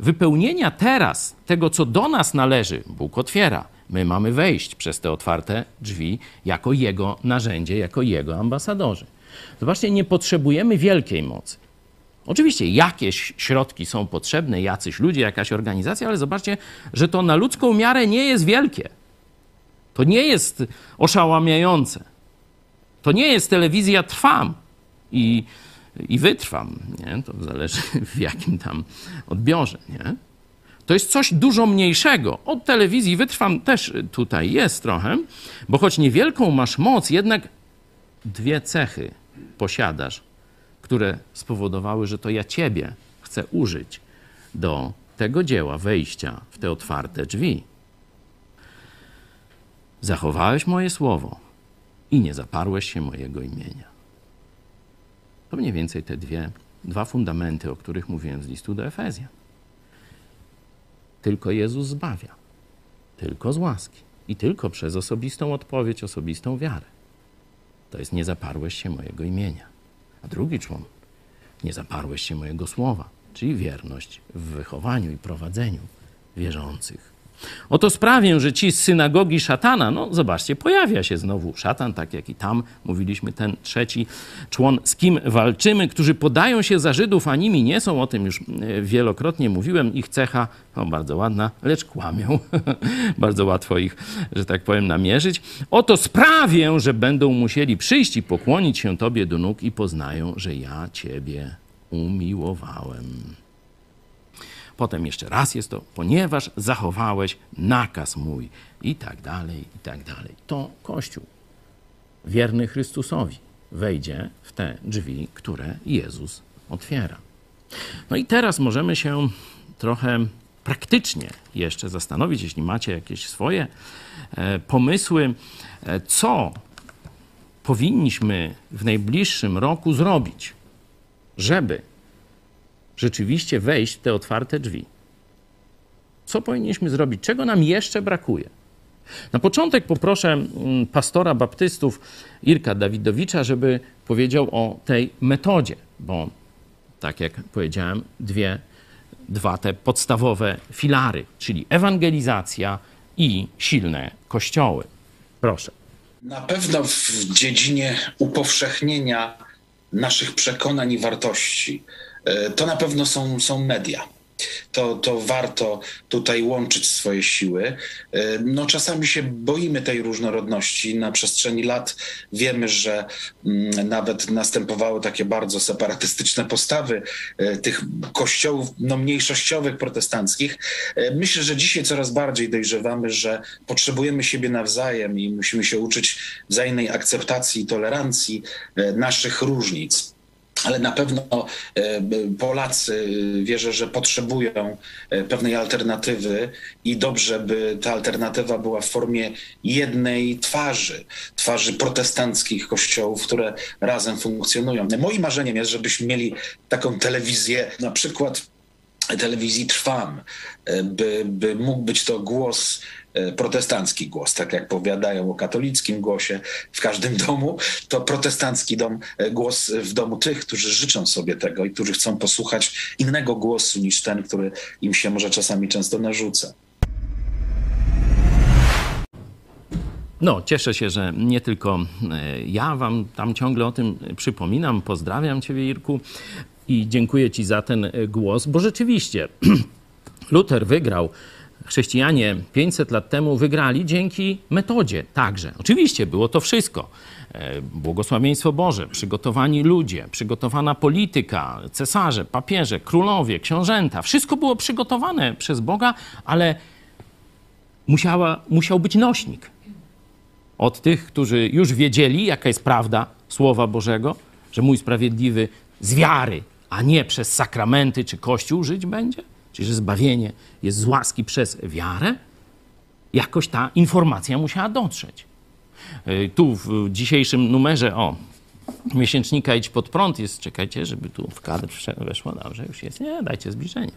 wypełnienia teraz tego, co do nas należy, Bóg otwiera. My mamy wejść przez te otwarte drzwi jako Jego narzędzie, jako Jego ambasadorzy. Zobaczcie, nie potrzebujemy wielkiej mocy. Oczywiście jakieś środki są potrzebne, jacyś ludzie, jakaś organizacja, ale zobaczcie, że to na ludzką miarę nie jest wielkie. To nie jest oszałamiające. To nie jest telewizja Trwam i, i wytrwam. Nie? To zależy w jakim tam odbiorze. Nie? To jest coś dużo mniejszego. Od telewizji wytrwam też tutaj jest trochę, bo choć niewielką masz moc, jednak dwie cechy posiadasz które spowodowały, że to ja Ciebie chcę użyć do tego dzieła wejścia w te otwarte drzwi. Zachowałeś moje słowo i nie zaparłeś się mojego imienia. To mniej więcej te dwie, dwa fundamenty, o których mówiłem z listu do Efezja. Tylko Jezus zbawia, tylko z łaski i tylko przez osobistą odpowiedź, osobistą wiarę. To jest nie zaparłeś się mojego imienia. A drugi człon, nie zaparłeś się mojego słowa, czyli wierność w wychowaniu i prowadzeniu wierzących. Oto sprawię, że ci z synagogi szatana, no zobaczcie, pojawia się znowu szatan, tak jak i tam mówiliśmy, ten trzeci człon, z kim walczymy, którzy podają się za Żydów, a nimi nie są, o tym już e, wielokrotnie mówiłem, ich cecha, no bardzo ładna, lecz kłamią. bardzo łatwo ich, że tak powiem, namierzyć. Oto sprawię, że będą musieli przyjść i pokłonić się Tobie do nóg i poznają, że ja Ciebie umiłowałem. Potem jeszcze raz jest to, ponieważ zachowałeś nakaz mój i tak dalej, i tak dalej. To Kościół wierny Chrystusowi wejdzie w te drzwi, które Jezus otwiera. No i teraz możemy się trochę praktycznie jeszcze zastanowić, jeśli macie jakieś swoje e, pomysły, e, co powinniśmy w najbliższym roku zrobić, żeby rzeczywiście wejść w te otwarte drzwi. Co powinniśmy zrobić? Czego nam jeszcze brakuje? Na początek poproszę mm, pastora baptystów Irka Dawidowicza, żeby powiedział o tej metodzie, bo tak jak powiedziałem, dwie, dwa te podstawowe filary, czyli ewangelizacja i silne kościoły. Proszę. Na pewno w dziedzinie upowszechnienia naszych przekonań i wartości to na pewno są, są media. To, to warto tutaj łączyć swoje siły. E, no, czasami się boimy tej różnorodności. Na przestrzeni lat wiemy, że mm, nawet następowały takie bardzo separatystyczne postawy e, tych kościołów no, mniejszościowych, protestanckich. Myślę, że dzisiaj coraz bardziej dojrzewamy, że potrzebujemy siebie nawzajem i musimy się uczyć wzajemnej akceptacji i tolerancji naszych różnic ale na pewno e, Polacy wierzę, że potrzebują e, pewnej alternatywy i dobrze, by ta alternatywa była w formie jednej twarzy, twarzy protestanckich kościołów, które razem funkcjonują. Moim marzeniem jest, żebyśmy mieli taką telewizję, na przykład telewizji Trwam, e, by, by mógł być to głos E, protestancki głos, tak jak powiadają o katolickim głosie w każdym domu, to protestancki dom, e, głos w domu tych, którzy życzą sobie tego i którzy chcą posłuchać innego głosu niż ten, który im się może czasami często narzuca. No, cieszę się, że nie tylko e, ja wam tam ciągle o tym przypominam. Pozdrawiam Ciebie, Irku. i dziękuję Ci za ten e, głos, bo rzeczywiście Luter wygrał. Chrześcijanie 500 lat temu wygrali dzięki metodzie także. Oczywiście było to wszystko. E, błogosławieństwo Boże, przygotowani ludzie, przygotowana polityka, cesarze, papieże, królowie, książęta. Wszystko było przygotowane przez Boga, ale musiała, musiał być nośnik. Od tych, którzy już wiedzieli, jaka jest prawda Słowa Bożego, że mój sprawiedliwy z wiary, a nie przez sakramenty czy Kościół żyć będzie, czyli że zbawienie jest z łaski przez wiarę, jakoś ta informacja musiała dotrzeć. E, tu w dzisiejszym numerze, o, miesięcznika Idź pod prąd jest, czekajcie, żeby tu w kadr weszło, dobrze, już jest, nie, dajcie zbliżenie.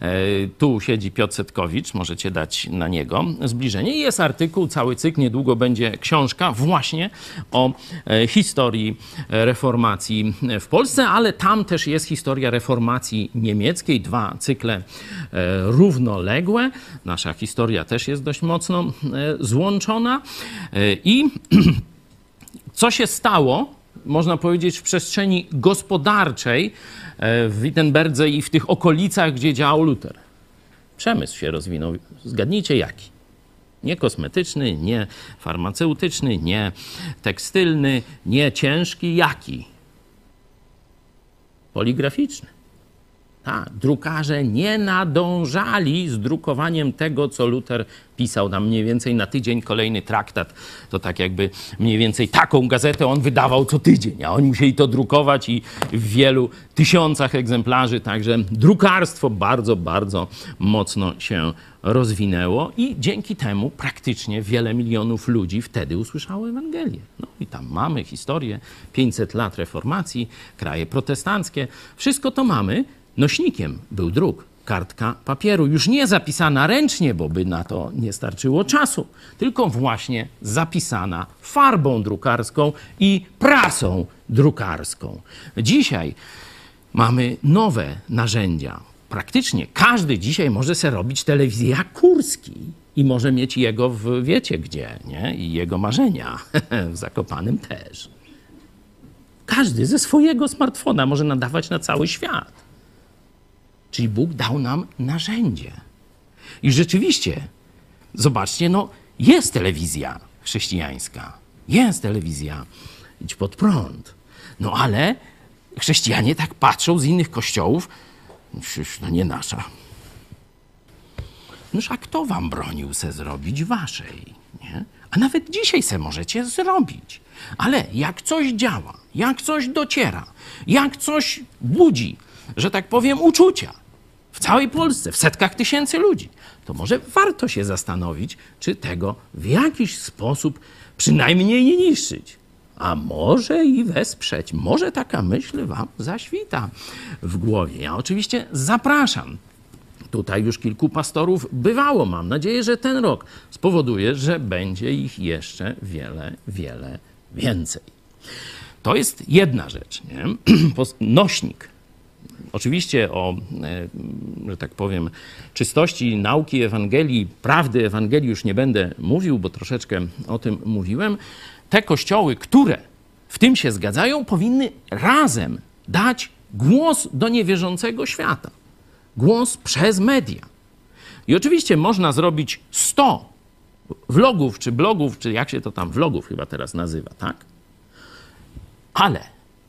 E, tu siedzi Piotr Setkowicz, możecie dać na niego zbliżenie. I jest artykuł, cały cykl, niedługo będzie książka właśnie o e, historii reformacji w Polsce, ale tam też jest historia reformacji niemieckiej, dwa cykle e, równoległe. Nasza historia też jest dość mocno złączona. I co się stało można powiedzieć, w przestrzeni gospodarczej e, w Wittenberdze i w tych okolicach, gdzie działał Luter. Przemysł się rozwinął. Zgadnijcie jaki? Nie kosmetyczny, nie farmaceutyczny, nie tekstylny, nie ciężki. Jaki? Poligraficzny. Tak, drukarze nie nadążali z drukowaniem tego, co Luther pisał tam mniej więcej na tydzień kolejny traktat. To tak jakby mniej więcej taką gazetę on wydawał co tydzień, a oni musieli to drukować i w wielu tysiącach egzemplarzy. Także drukarstwo bardzo, bardzo mocno się rozwinęło i dzięki temu praktycznie wiele milionów ludzi wtedy usłyszało Ewangelię. No i tam mamy historię, 500 lat reformacji, kraje protestanckie, wszystko to mamy. Nośnikiem był druk, kartka papieru, już nie zapisana ręcznie, bo by na to nie starczyło czasu, tylko właśnie zapisana farbą drukarską i prasą drukarską. Dzisiaj mamy nowe narzędzia. Praktycznie każdy dzisiaj może sobie robić telewizję jak Kurski i może mieć jego w wiecie gdzie, nie? I jego marzenia w Zakopanym też. Każdy ze swojego smartfona może nadawać na cały świat. Czyli Bóg dał nam narzędzie. I rzeczywiście, zobaczcie, no jest telewizja chrześcijańska, jest telewizja, idź pod prąd. No ale chrześcijanie tak patrzą z innych kościołów, no nie nasza. Noż a kto wam bronił se zrobić waszej? Nie? A nawet dzisiaj se możecie zrobić. Ale jak coś działa, jak coś dociera, jak coś budzi, że tak powiem, uczucia, w całej Polsce, w setkach tysięcy ludzi, to może warto się zastanowić, czy tego w jakiś sposób przynajmniej nie niszczyć. A może i wesprzeć. Może taka myśl wam zaświta w głowie. Ja oczywiście zapraszam. Tutaj już kilku pastorów bywało. Mam nadzieję, że ten rok spowoduje, że będzie ich jeszcze wiele, wiele więcej. To jest jedna rzecz. Nie? Nośnik Oczywiście o, e, że tak powiem, czystości nauki Ewangelii, prawdy Ewangelii już nie będę mówił, bo troszeczkę o tym mówiłem. Te kościoły, które w tym się zgadzają, powinny razem dać głos do niewierzącego świata. Głos przez media. I oczywiście można zrobić 100 vlogów, czy blogów, czy jak się to tam, vlogów chyba teraz nazywa, tak? Ale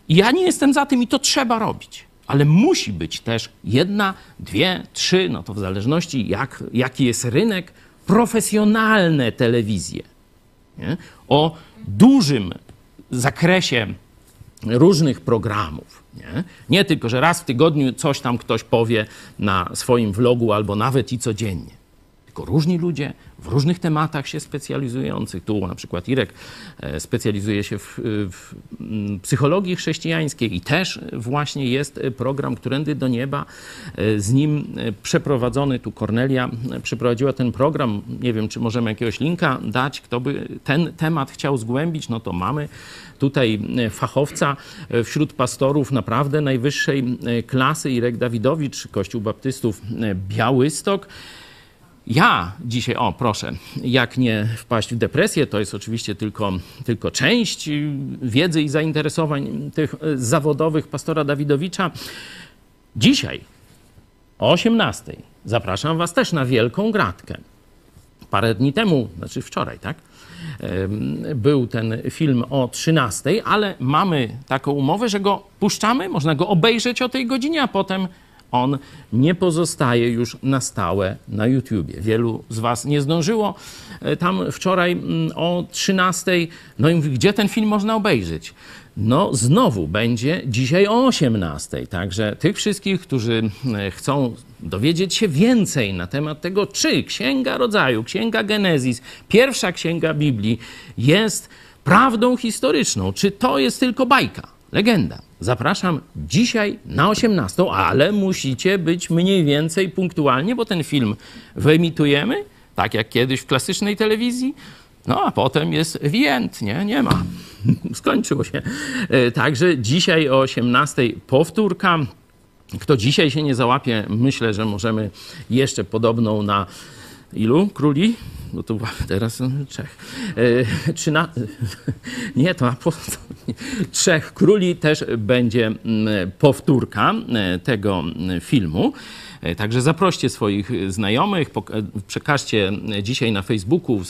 ja nie jestem za tym i to trzeba robić ale musi być też jedna, dwie, trzy, no to w zależności jak, jaki jest rynek, profesjonalne telewizje nie? o dużym zakresie różnych programów. Nie? nie tylko, że raz w tygodniu coś tam ktoś powie na swoim vlogu albo nawet i codziennie tylko różni ludzie w różnych tematach się specjalizujących. Tu na przykład Irek e, specjalizuje się w, w mm, psychologii chrześcijańskiej i też właśnie jest program Którędy do Nieba. E, z nim e, przeprowadzony, tu Kornelia przeprowadziła ten program. Nie wiem, czy możemy jakiegoś linka dać, kto by ten temat chciał zgłębić, no to mamy tutaj fachowca wśród pastorów naprawdę najwyższej klasy, Irek Dawidowicz, Kościół Baptystów Białystok. Ja dzisiaj, o proszę, jak nie wpaść w depresję, to jest oczywiście tylko, tylko część wiedzy i zainteresowań tych e, zawodowych pastora Dawidowicza. Dzisiaj o 18 zapraszam Was też na wielką gratkę. Parę dni temu, znaczy wczoraj, tak? Był ten film o 13, ale mamy taką umowę, że go puszczamy, można go obejrzeć o tej godzinie, a potem on nie pozostaje już na stałe na YouTubie. Wielu z Was nie zdążyło e, tam wczoraj mm, o 13. No i gdzie ten film można obejrzeć? No, znowu będzie dzisiaj o 18. Także tych wszystkich, którzy e, chcą dowiedzieć się więcej na temat tego, czy Księga Rodzaju, Księga Genezis, pierwsza księga Biblii jest prawdą historyczną, czy to jest tylko bajka, legenda. Zapraszam dzisiaj na 18, ale musicie być mniej więcej punktualnie, bo ten film wyemitujemy, tak jak kiedyś w klasycznej telewizji, no a potem jest wiend, nie? Nie ma. Skończyło się. E, także dzisiaj o 18 powtórka. Kto dzisiaj się nie załapie, myślę, że możemy jeszcze podobną na ilu króli? No to teraz trzech. E, trzyna... Nie, to trzech króli też będzie mm, powtórka e, tego mm, filmu. E, także zaproście swoich znajomych, przekażcie dzisiaj na Facebooku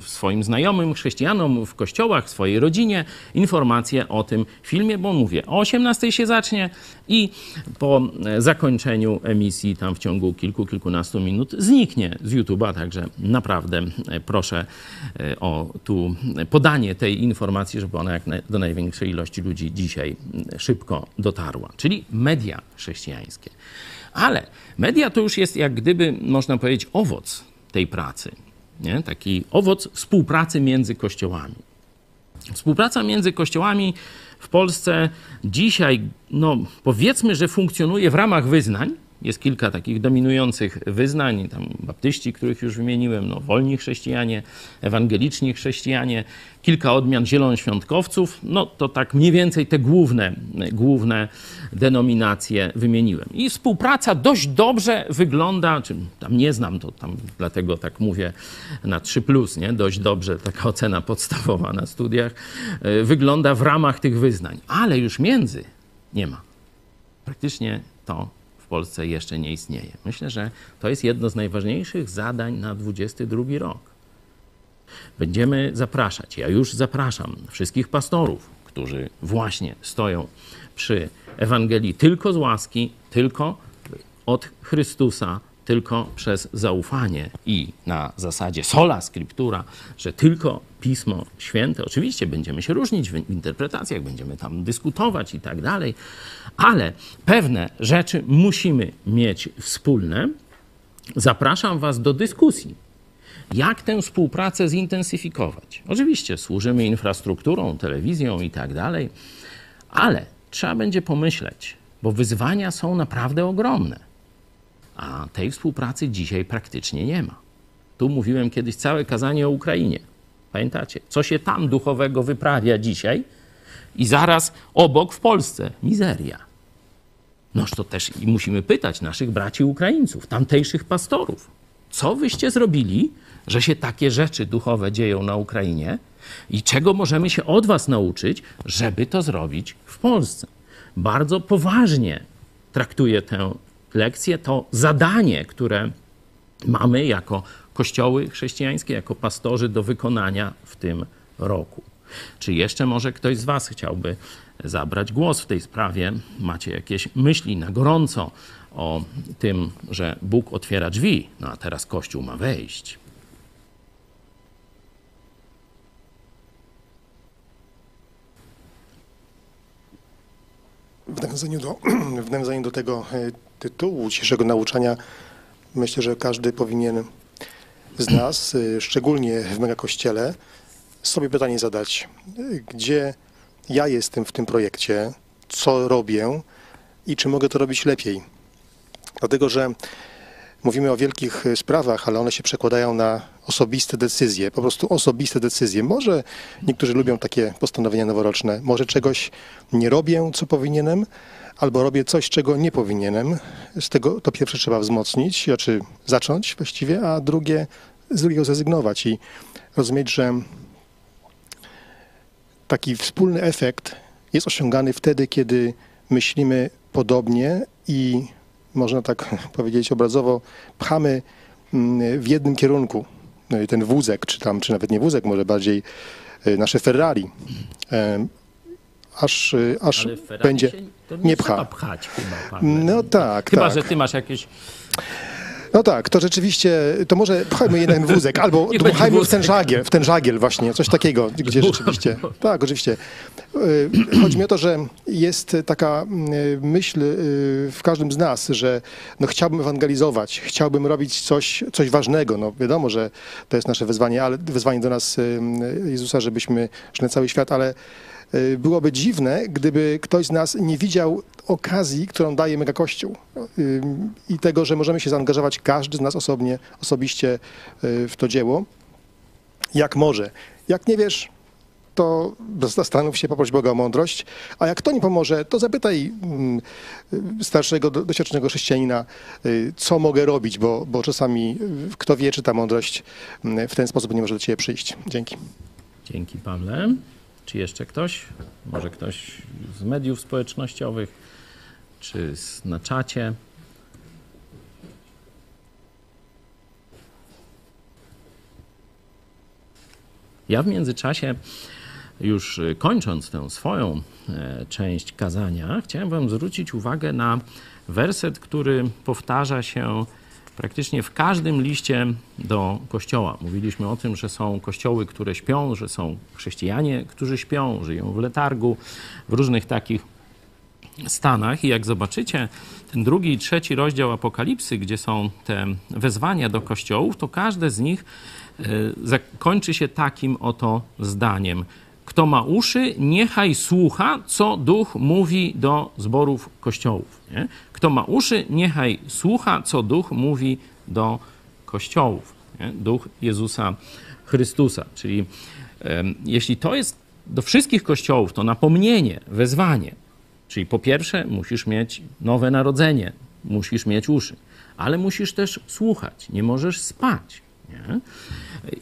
swoim znajomym, chrześcijanom w kościołach, swojej rodzinie informacje o tym filmie, bo mówię, o 18 się zacznie i po zakończeniu emisji tam w ciągu kilku, kilkunastu minut zniknie z YouTube'a, także naprawdę e, proszę e, o tu podanie tej informacji, żeby ona jak do największej ilości ludzi dzisiaj szybko dotarła. Czyli media chrześcijańskie. Ale media to już jest jak gdyby, można powiedzieć, owoc tej pracy. Nie? Taki owoc współpracy między kościołami. Współpraca między kościołami w Polsce dzisiaj, no powiedzmy, że funkcjonuje w ramach wyznań, jest kilka takich dominujących wyznań, tam baptyści, których już wymieniłem, no, wolni chrześcijanie, ewangeliczni chrześcijanie, kilka odmian zielonoświątkowców, no to tak mniej więcej te główne, główne denominacje wymieniłem. I współpraca dość dobrze wygląda, czy tam nie znam to, tam dlatego tak mówię na 3+, nie? dość dobrze, taka ocena podstawowa na studiach, e, wygląda w ramach tych wyznań, ale już między nie ma. Praktycznie to Polsce jeszcze nie istnieje. Myślę, że to jest jedno z najważniejszych zadań na 22 rok. Będziemy zapraszać, ja już zapraszam wszystkich pastorów, którzy właśnie stoją przy Ewangelii tylko z łaski, tylko od Chrystusa, tylko przez zaufanie i na zasadzie sola scriptura, że tylko Pismo Święte, oczywiście będziemy się różnić w interpretacjach, będziemy tam dyskutować i tak dalej, ale pewne rzeczy musimy mieć wspólne. Zapraszam Was do dyskusji. Jak tę współpracę zintensyfikować? Oczywiście służymy infrastrukturą, telewizją i tak dalej, ale trzeba będzie pomyśleć, bo wyzwania są naprawdę ogromne. A tej współpracy dzisiaj praktycznie nie ma. Tu mówiłem kiedyś całe kazanie o Ukrainie. Pamiętacie? Co się tam duchowego wyprawia dzisiaj i zaraz obok w Polsce mizeria. Noż to też i musimy pytać naszych braci Ukraińców, tamtejszych pastorów, co wyście zrobili, że się takie rzeczy duchowe dzieją na Ukrainie i czego możemy się od was nauczyć, żeby to zrobić w Polsce. Bardzo poważnie traktuję tę lekcję, to zadanie, które mamy jako kościoły chrześcijańskie, jako pastorzy do wykonania w tym roku. Czy jeszcze może ktoś z Was chciałby zabrać głos w tej sprawie? Macie jakieś myśli na gorąco o tym, że Bóg otwiera drzwi, no a teraz Kościół ma wejść? W nawiązaniu do, w nawiązaniu do tego e, tytułu dzisiejszego nauczania, myślę, że każdy powinien z nas, e, szczególnie w mega kościele, sobie pytanie zadać, gdzie ja jestem w tym projekcie, co robię i czy mogę to robić lepiej. Dlatego, że mówimy o wielkich sprawach, ale one się przekładają na osobiste decyzje, po prostu osobiste decyzje. Może niektórzy lubią takie postanowienia noworoczne, może czegoś nie robię, co powinienem, albo robię coś, czego nie powinienem. Z tego to pierwsze trzeba wzmocnić, znaczy zacząć właściwie, a drugie z drugiego zrezygnować i rozumieć, że taki wspólny efekt jest osiągany wtedy, kiedy myślimy podobnie i można tak powiedzieć obrazowo, pchamy mm, w jednym kierunku no ten wózek, czy tam, czy nawet nie wózek, może bardziej y, nasze Ferrari. Aż, y, aż Ale będzie. nie pcha. pchać chyba. No tak, Chyba, tak. że ty masz jakieś... No tak, to rzeczywiście, to może pchajmy jeden wózek, albo Niech dmuchajmy w ten żagiel, w ten żagiel właśnie, coś takiego, gdzie rzeczywiście, tak, oczywiście. Y, Chodzi mi o to, że jest taka y, myśl w każdym z nas, że no chciałbym ewangelizować, chciałbym robić coś, coś ważnego. No wiadomo, że to jest nasze wezwanie, ale wezwanie do nas Jezusa, żebyśmy szli na cały świat, ale byłoby dziwne, gdyby ktoś z nas nie widział okazji, którą daje mega Kościół y, i tego, że możemy się zaangażować każdy z nas osobnie, osobiście y, w to dzieło, jak może. Jak nie wiesz, to zastanów się, poproś Boga o mądrość, a jak to nie pomoże, to zapytaj mm, y, starszego, do- doświadczonego chrześcijanina, y, co mogę robić, bo, bo czasami y, kto wie, czy ta mądrość mm, w ten sposób nie może do ciebie przyjść. Dzięki. Dzięki, Pawle. Czy jeszcze ktoś? Może ktoś z mediów społecznościowych, czy na czacie? Ja w międzyczasie, już kończąc tę swoją e, część kazania, chciałem Wam zwrócić uwagę na werset, który powtarza się praktycznie w każdym liście do kościoła. Mówiliśmy o tym, że są kościoły, które śpią, że są chrześcijanie, którzy śpią, żyją w letargu, w różnych takich stanach. I jak zobaczycie ten drugi i trzeci rozdział Apokalipsy, gdzie są te wezwania do kościołów, to każde z nich e, zakończy się takim oto zdaniem. Kto ma uszy, niechaj słucha, co Duch mówi do zborów kościołów. Nie? Kto ma uszy, niechaj słucha, co Duch mówi do kościołów. Nie? Duch Jezusa Chrystusa. Czyli jeśli to jest do wszystkich kościołów, to napomnienie, wezwanie, Czyli po pierwsze, musisz mieć nowe narodzenie, musisz mieć uszy, ale musisz też słuchać, nie możesz spać. Nie?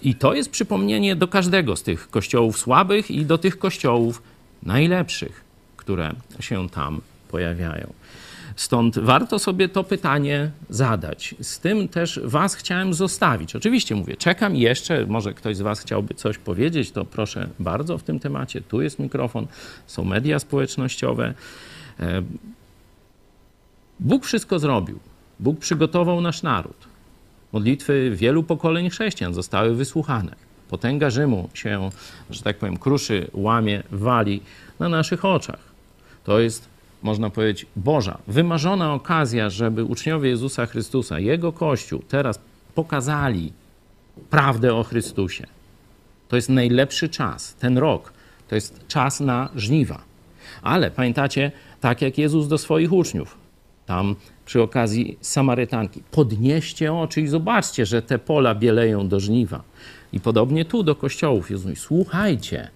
I to jest przypomnienie do każdego z tych kościołów słabych i do tych kościołów najlepszych, które się tam pojawiają. Stąd warto sobie to pytanie zadać. Z tym też Was chciałem zostawić. Oczywiście mówię, czekam jeszcze, może ktoś z Was chciałby coś powiedzieć, to proszę bardzo w tym temacie. Tu jest mikrofon, są media społecznościowe. E, Bóg wszystko zrobił. Bóg przygotował nasz naród. Modlitwy wielu pokoleń chrześcijan zostały wysłuchane. Potęga Rzymu się, że tak powiem, kruszy, łamie, wali na naszych oczach. To jest, można powiedzieć, Boża, wymarzona okazja, żeby uczniowie Jezusa Chrystusa, Jego Kościół teraz pokazali prawdę o Chrystusie. To jest najlepszy czas, ten rok. To jest czas na żniwa. Ale pamiętacie, tak jak Jezus do swoich uczniów, tam przy okazji Samarytanki, podnieście oczy i zobaczcie, że te pola bieleją do żniwa. I podobnie tu do kościołów Jezus słuchajcie,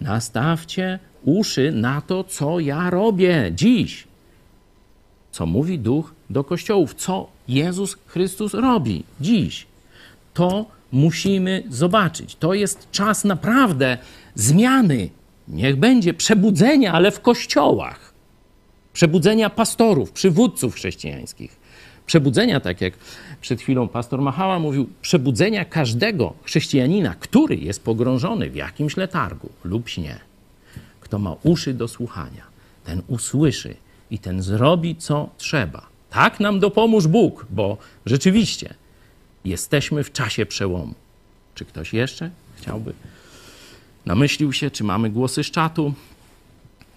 nastawcie uszy na to, co ja robię dziś. Co mówi Duch do kościołów, co Jezus Chrystus robi dziś. To musimy zobaczyć. To jest czas naprawdę zmiany. Niech będzie przebudzenia, ale w kościołach. Przebudzenia pastorów, przywódców chrześcijańskich. Przebudzenia, tak jak przed chwilą pastor Machała mówił, przebudzenia każdego chrześcijanina, który jest pogrążony w jakimś letargu lub śnie. Kto ma uszy do słuchania, ten usłyszy i ten zrobi, co trzeba. Tak nam dopomóż Bóg, bo rzeczywiście jesteśmy w czasie przełomu. Czy ktoś jeszcze chciałby? Namyślił się, czy mamy głosy z czatu?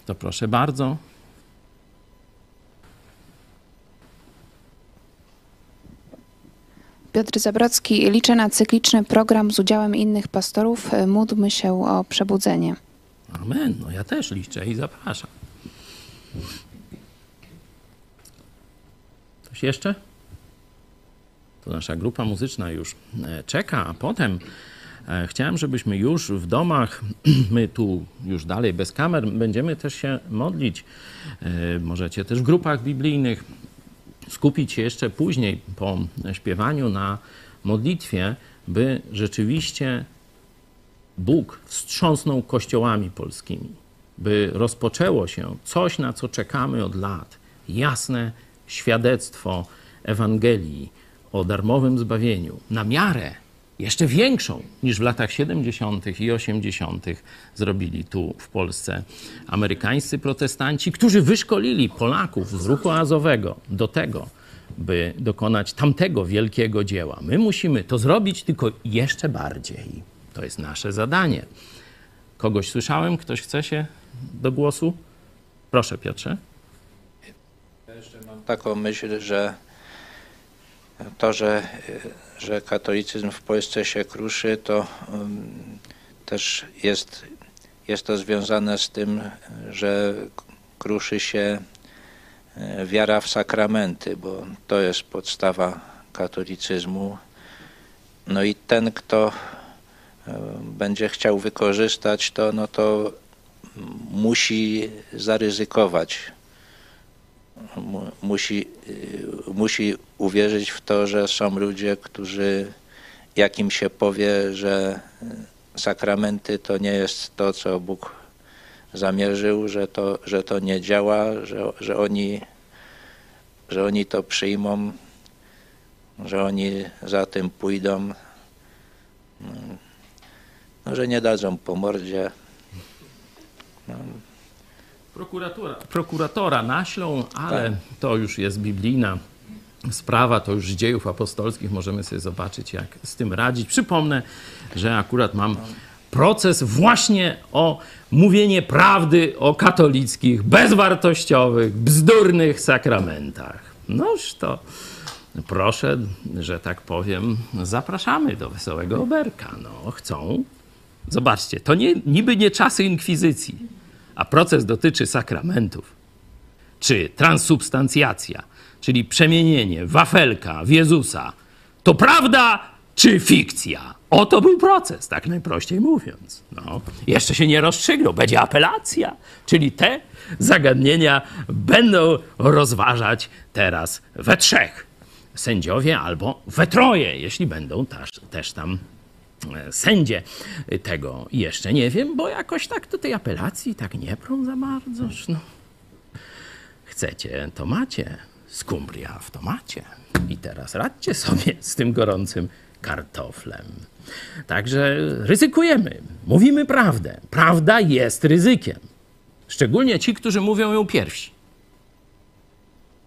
To proszę bardzo. Piotr Zabrocki, liczę na cykliczny program z udziałem innych pastorów. Módlmy się o przebudzenie. Amen. No ja też liczę i zapraszam. Coś jeszcze? To nasza grupa muzyczna już e, czeka, a potem e, chciałem, żebyśmy już w domach, my tu już dalej bez kamer, będziemy też się modlić. E, możecie też w grupach biblijnych skupić się jeszcze później po śpiewaniu na modlitwie, by rzeczywiście Bóg wstrząsnął kościołami polskimi, by rozpoczęło się coś, na co czekamy od lat. Jasne świadectwo Ewangelii o darmowym zbawieniu, na miarę jeszcze większą niż w latach 70. i 80. zrobili tu w Polsce amerykańscy protestanci, którzy wyszkolili Polaków z ruchu azowego do tego, by dokonać tamtego wielkiego dzieła. My musimy to zrobić tylko jeszcze bardziej. To jest nasze zadanie. Kogoś słyszałem? Ktoś chce się do głosu? Proszę, Piotrze. Ja jeszcze mam taką myśl, że to, że, że katolicyzm w Polsce się kruszy, to um, też jest, jest to związane z tym, że kruszy się e, wiara w sakramenty, bo to jest podstawa katolicyzmu. No i ten, kto e, będzie chciał wykorzystać to, no to musi zaryzykować musi, y, musi uwierzyć w to, że są ludzie, którzy jak im się powie, że sakramenty to nie jest to, co Bóg zamierzył, że to, że to nie działa, że, że, oni, że oni to przyjmą, że oni za tym pójdą, no, że nie dadzą po mordzie. No, Prokuratura, prokuratora naślą, ale tak. to już jest biblijna sprawa, to już z dziejów apostolskich możemy sobie zobaczyć, jak z tym radzić. Przypomnę, że akurat mam proces właśnie o mówienie prawdy o katolickich, bezwartościowych, bzdurnych sakramentach. Noż to proszę, że tak powiem, zapraszamy do Wesołego Oberka. No, chcą. Zobaczcie, to nie, niby nie czasy inkwizycji a proces dotyczy sakramentów, czy transubstancjacja, czyli przemienienie wafelka w Jezusa, to prawda czy fikcja? Oto był proces, tak najprościej mówiąc. No, jeszcze się nie rozstrzygnął, będzie apelacja, czyli te zagadnienia będą rozważać teraz we trzech sędziowie albo we troje, jeśli będą też, też tam sędzie tego jeszcze nie wiem, bo jakoś tak do tej apelacji tak nie prą za bardzo. No. Chcecie, to macie. Skumbria w tomacie. I teraz radźcie sobie z tym gorącym kartoflem. Także ryzykujemy, mówimy prawdę. Prawda jest ryzykiem. Szczególnie ci, którzy mówią ją pierwsi.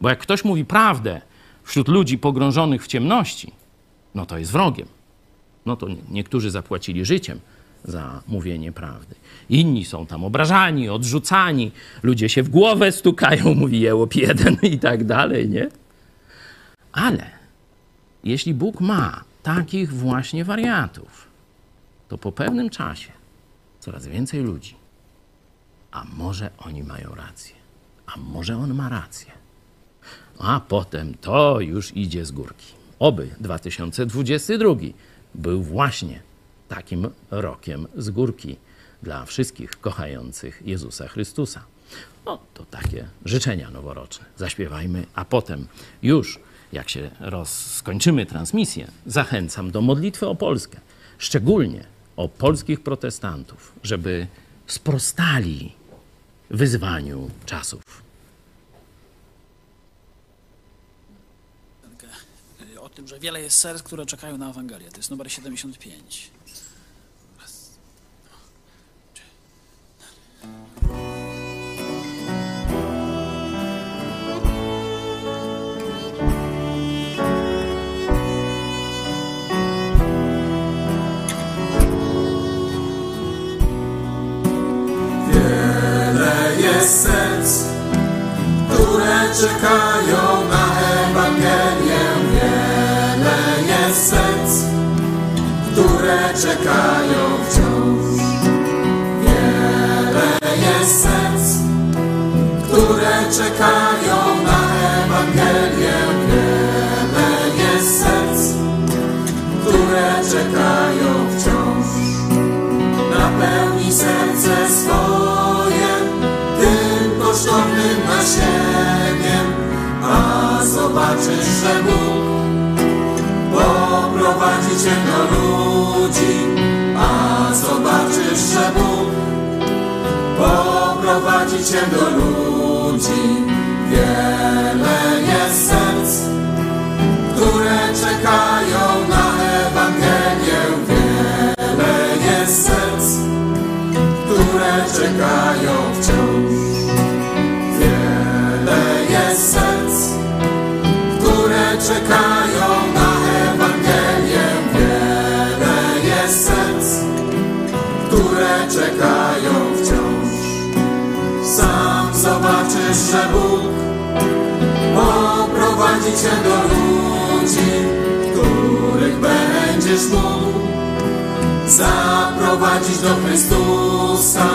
Bo jak ktoś mówi prawdę wśród ludzi pogrążonych w ciemności, no to jest wrogiem no to niektórzy zapłacili życiem za mówienie prawdy. Inni są tam obrażani, odrzucani, ludzie się w głowę stukają, mówi jełop jeden i tak dalej, nie? Ale jeśli Bóg ma takich właśnie wariatów, to po pewnym czasie coraz więcej ludzi, a może oni mają rację, a może on ma rację, a potem to już idzie z górki. Oby 2022 był właśnie takim rokiem z górki dla wszystkich kochających Jezusa Chrystusa. No to takie życzenia noworoczne. Zaśpiewajmy, a potem już jak się roz... skończymy transmisję, zachęcam do modlitwy o Polskę, szczególnie o polskich protestantów, żeby sprostali wyzwaniu czasów. Tym, że wiele jest serc, które czekają na Ewangelię. To jest numer 75. Wiele jest serc, które czekają na Ewangelię które czekają wciąż. Wiele jest serc, które czekają na Ewangelię. Wiele jest serc, które czekają wciąż. Napełni serce swoje tym kosztownym nasieniem, a zobaczysz, że cię do ludzi, a zobaczysz, że Bóg poprowadzi cię do ludzi. Wiele jest serc, które czekają na Ewangelię. Wiele jest serc, które czekają wciąż. Wiele jest serc, które czekają że Bóg poprowadzi cię do ludzi, których będziesz mógł zaprowadzić do Chrystusa,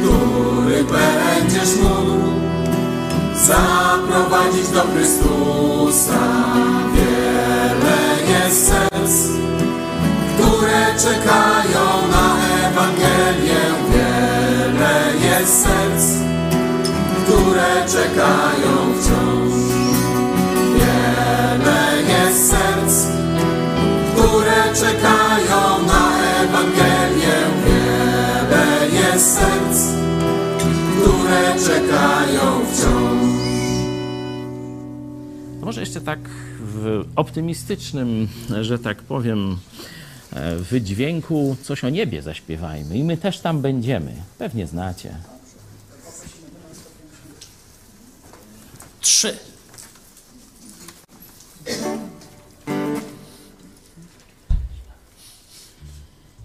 których będziesz mógł zaprowadzić do Chrystusa. Wiele jest serc, które czekają na Ewangelię. Wiele jest serc, które czekają wciąż. Wiele jest serc, które czekają na Ewangelię. Wiele jest serc, które czekają wciąż. Może jeszcze tak w optymistycznym, że tak powiem, e, wydźwięku coś o niebie zaśpiewajmy. I my też tam będziemy. Pewnie znacie. Trzy.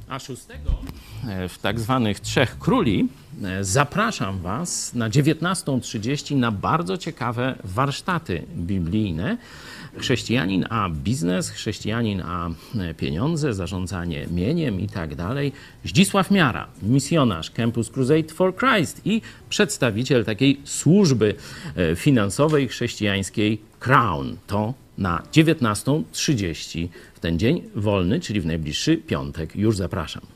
A szóstego e, w tak zwanych Trzech Króli e, zapraszam Was na 19.30 na bardzo ciekawe warsztaty biblijne. Chrześcijanin a biznes, chrześcijanin a e, pieniądze, zarządzanie mieniem i tak dalej. Zdzisław Miara, misjonarz Campus Crusade for Christ i przedstawiciel takiej służby e, finansowej chrześcijańskiej Crown. To na 19.30 w ten dzień wolny, czyli w najbliższy piątek. Już zapraszam.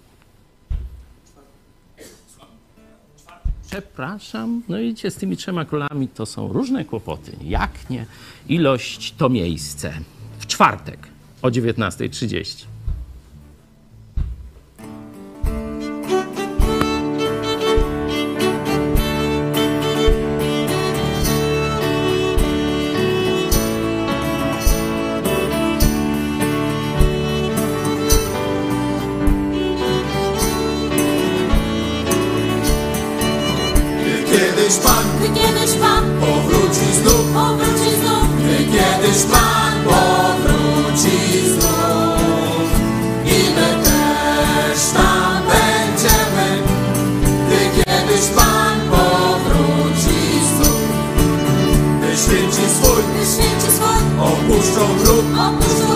Przepraszam, no widzicie, z tymi trzema królami to są różne kłopoty. Jak nie ilość, to miejsce. W czwartek o 19.30. Kiedyś Pan Gdy kiedyś Pan powróci znów, powróci znów, gdy kiedyś Pan powróci znów. I my też tam będziemy, gdy kiedyś Pan powróci znów. Gdy święci swój gdy święci swój. opuszczą grób, opuszczą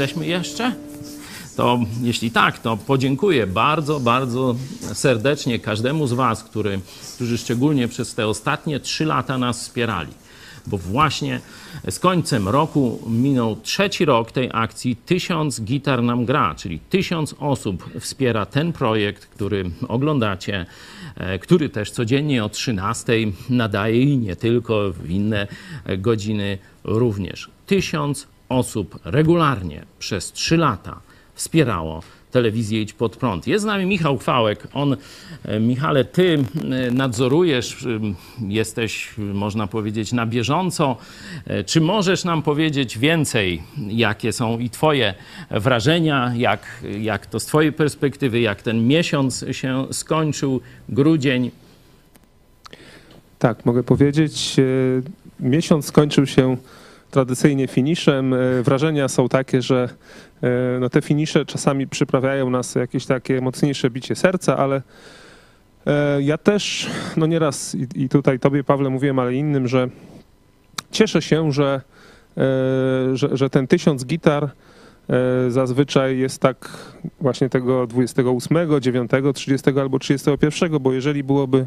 Jesteśmy jeszcze? To jeśli tak, to podziękuję bardzo, bardzo serdecznie każdemu z Was, który, którzy szczególnie przez te ostatnie trzy lata nas wspierali. Bo właśnie z końcem roku minął trzeci rok tej akcji. Tysiąc gitar nam gra, czyli tysiąc osób wspiera ten projekt, który oglądacie, e, który też codziennie o 13 nadaje i nie tylko w inne godziny również. Tysiąc osób regularnie przez trzy lata wspierało telewizję Idź Pod Prąd. Jest z nami Michał Chwałek. On, e, Michale, ty nadzorujesz, jesteś, można powiedzieć, na bieżąco. E, Czy możesz nam powiedzieć więcej, jakie są i twoje wrażenia, jak, jak to z twojej perspektywy, jak ten miesiąc się skończył, grudzień? Tak, mogę powiedzieć. e, Miesiąc skończył się tradycyjnie finiszem. E, Wrażenia są takie, że e, no te finisze czasami przyprawiają nas jakieś takie mocniejsze bicie serca, ale e, ja też, no nieraz i, tutaj tobie, Pawle, mówiłem, ale innym, że cieszę się, że, że, że ten tysiąc gitar zazwyczaj jest tak właśnie tego 28, 9, 30 albo 31, bo jeżeli byłoby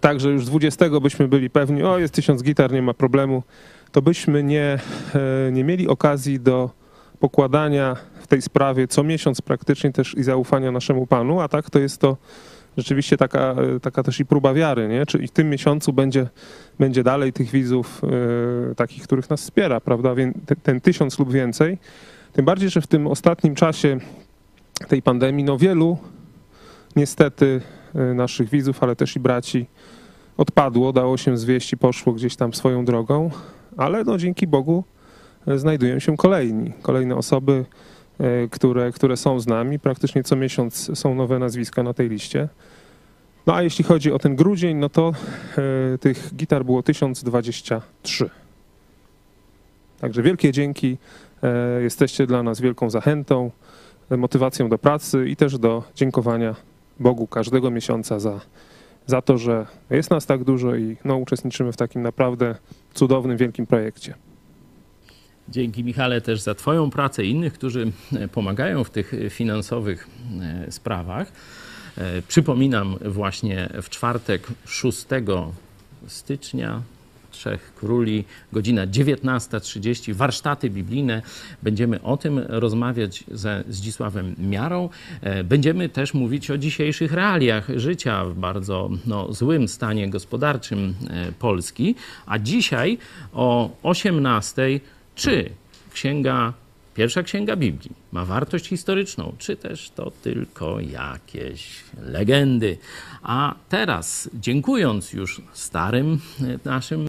tak, że już 20 byśmy byli pewni, o jest tysiąc gitar, nie ma problemu, to byśmy nie, e, nie mieli okazji do pokładania w tej sprawie co miesiąc praktycznie też i zaufania naszemu Panu, a tak to jest to rzeczywiście taka, e, taka też i próba wiary, nie? Czyli w tym miesiącu będzie, będzie dalej tych widzów e, takich, których nas wspiera, prawda? Więc te- ten tysiąc lub więcej. Tym bardziej, że w tym ostatnim czasie tej pandemii, no wielu niestety naszych widzów, ale też i braci odpadło, dało się zwieść i poszło gdzieś tam swoją drogą, ale no dzięki Bogu e, znajdują się kolejni, kolejne osoby, e, które, które są z nami. Praktycznie co miesiąc są nowe nazwiska na tej liście. No a jeśli chodzi o ten grudzień, no to e, tych gitar było 1023. Także wielkie dzięki. Jesteście dla nas wielką zachętą, motywacją do pracy i też do dziękowania Bogu każdego miesiąca za, za to, że jest nas tak dużo i no, uczestniczymy w takim naprawdę cudownym, wielkim projekcie. Dzięki Michale też za Twoją pracę i innych, którzy e, pomagają w tych e, finansowych e, sprawach. Przypominam właśnie w czwartek 6 stycznia Trzech Króli, godzina 19.30, warsztaty biblijne. Będziemy o tym rozmawiać ze Zdzisławem Miarą. E, Będziemy też mówić o dzisiejszych realiach życia w bardzo no, złym stanie gospodarczym e, Polski. A dzisiaj o 18.00 czy księga, pierwsza księga Biblii ma wartość historyczną, czy też to tylko jakieś legendy. A teraz, dziękując już starym e, naszym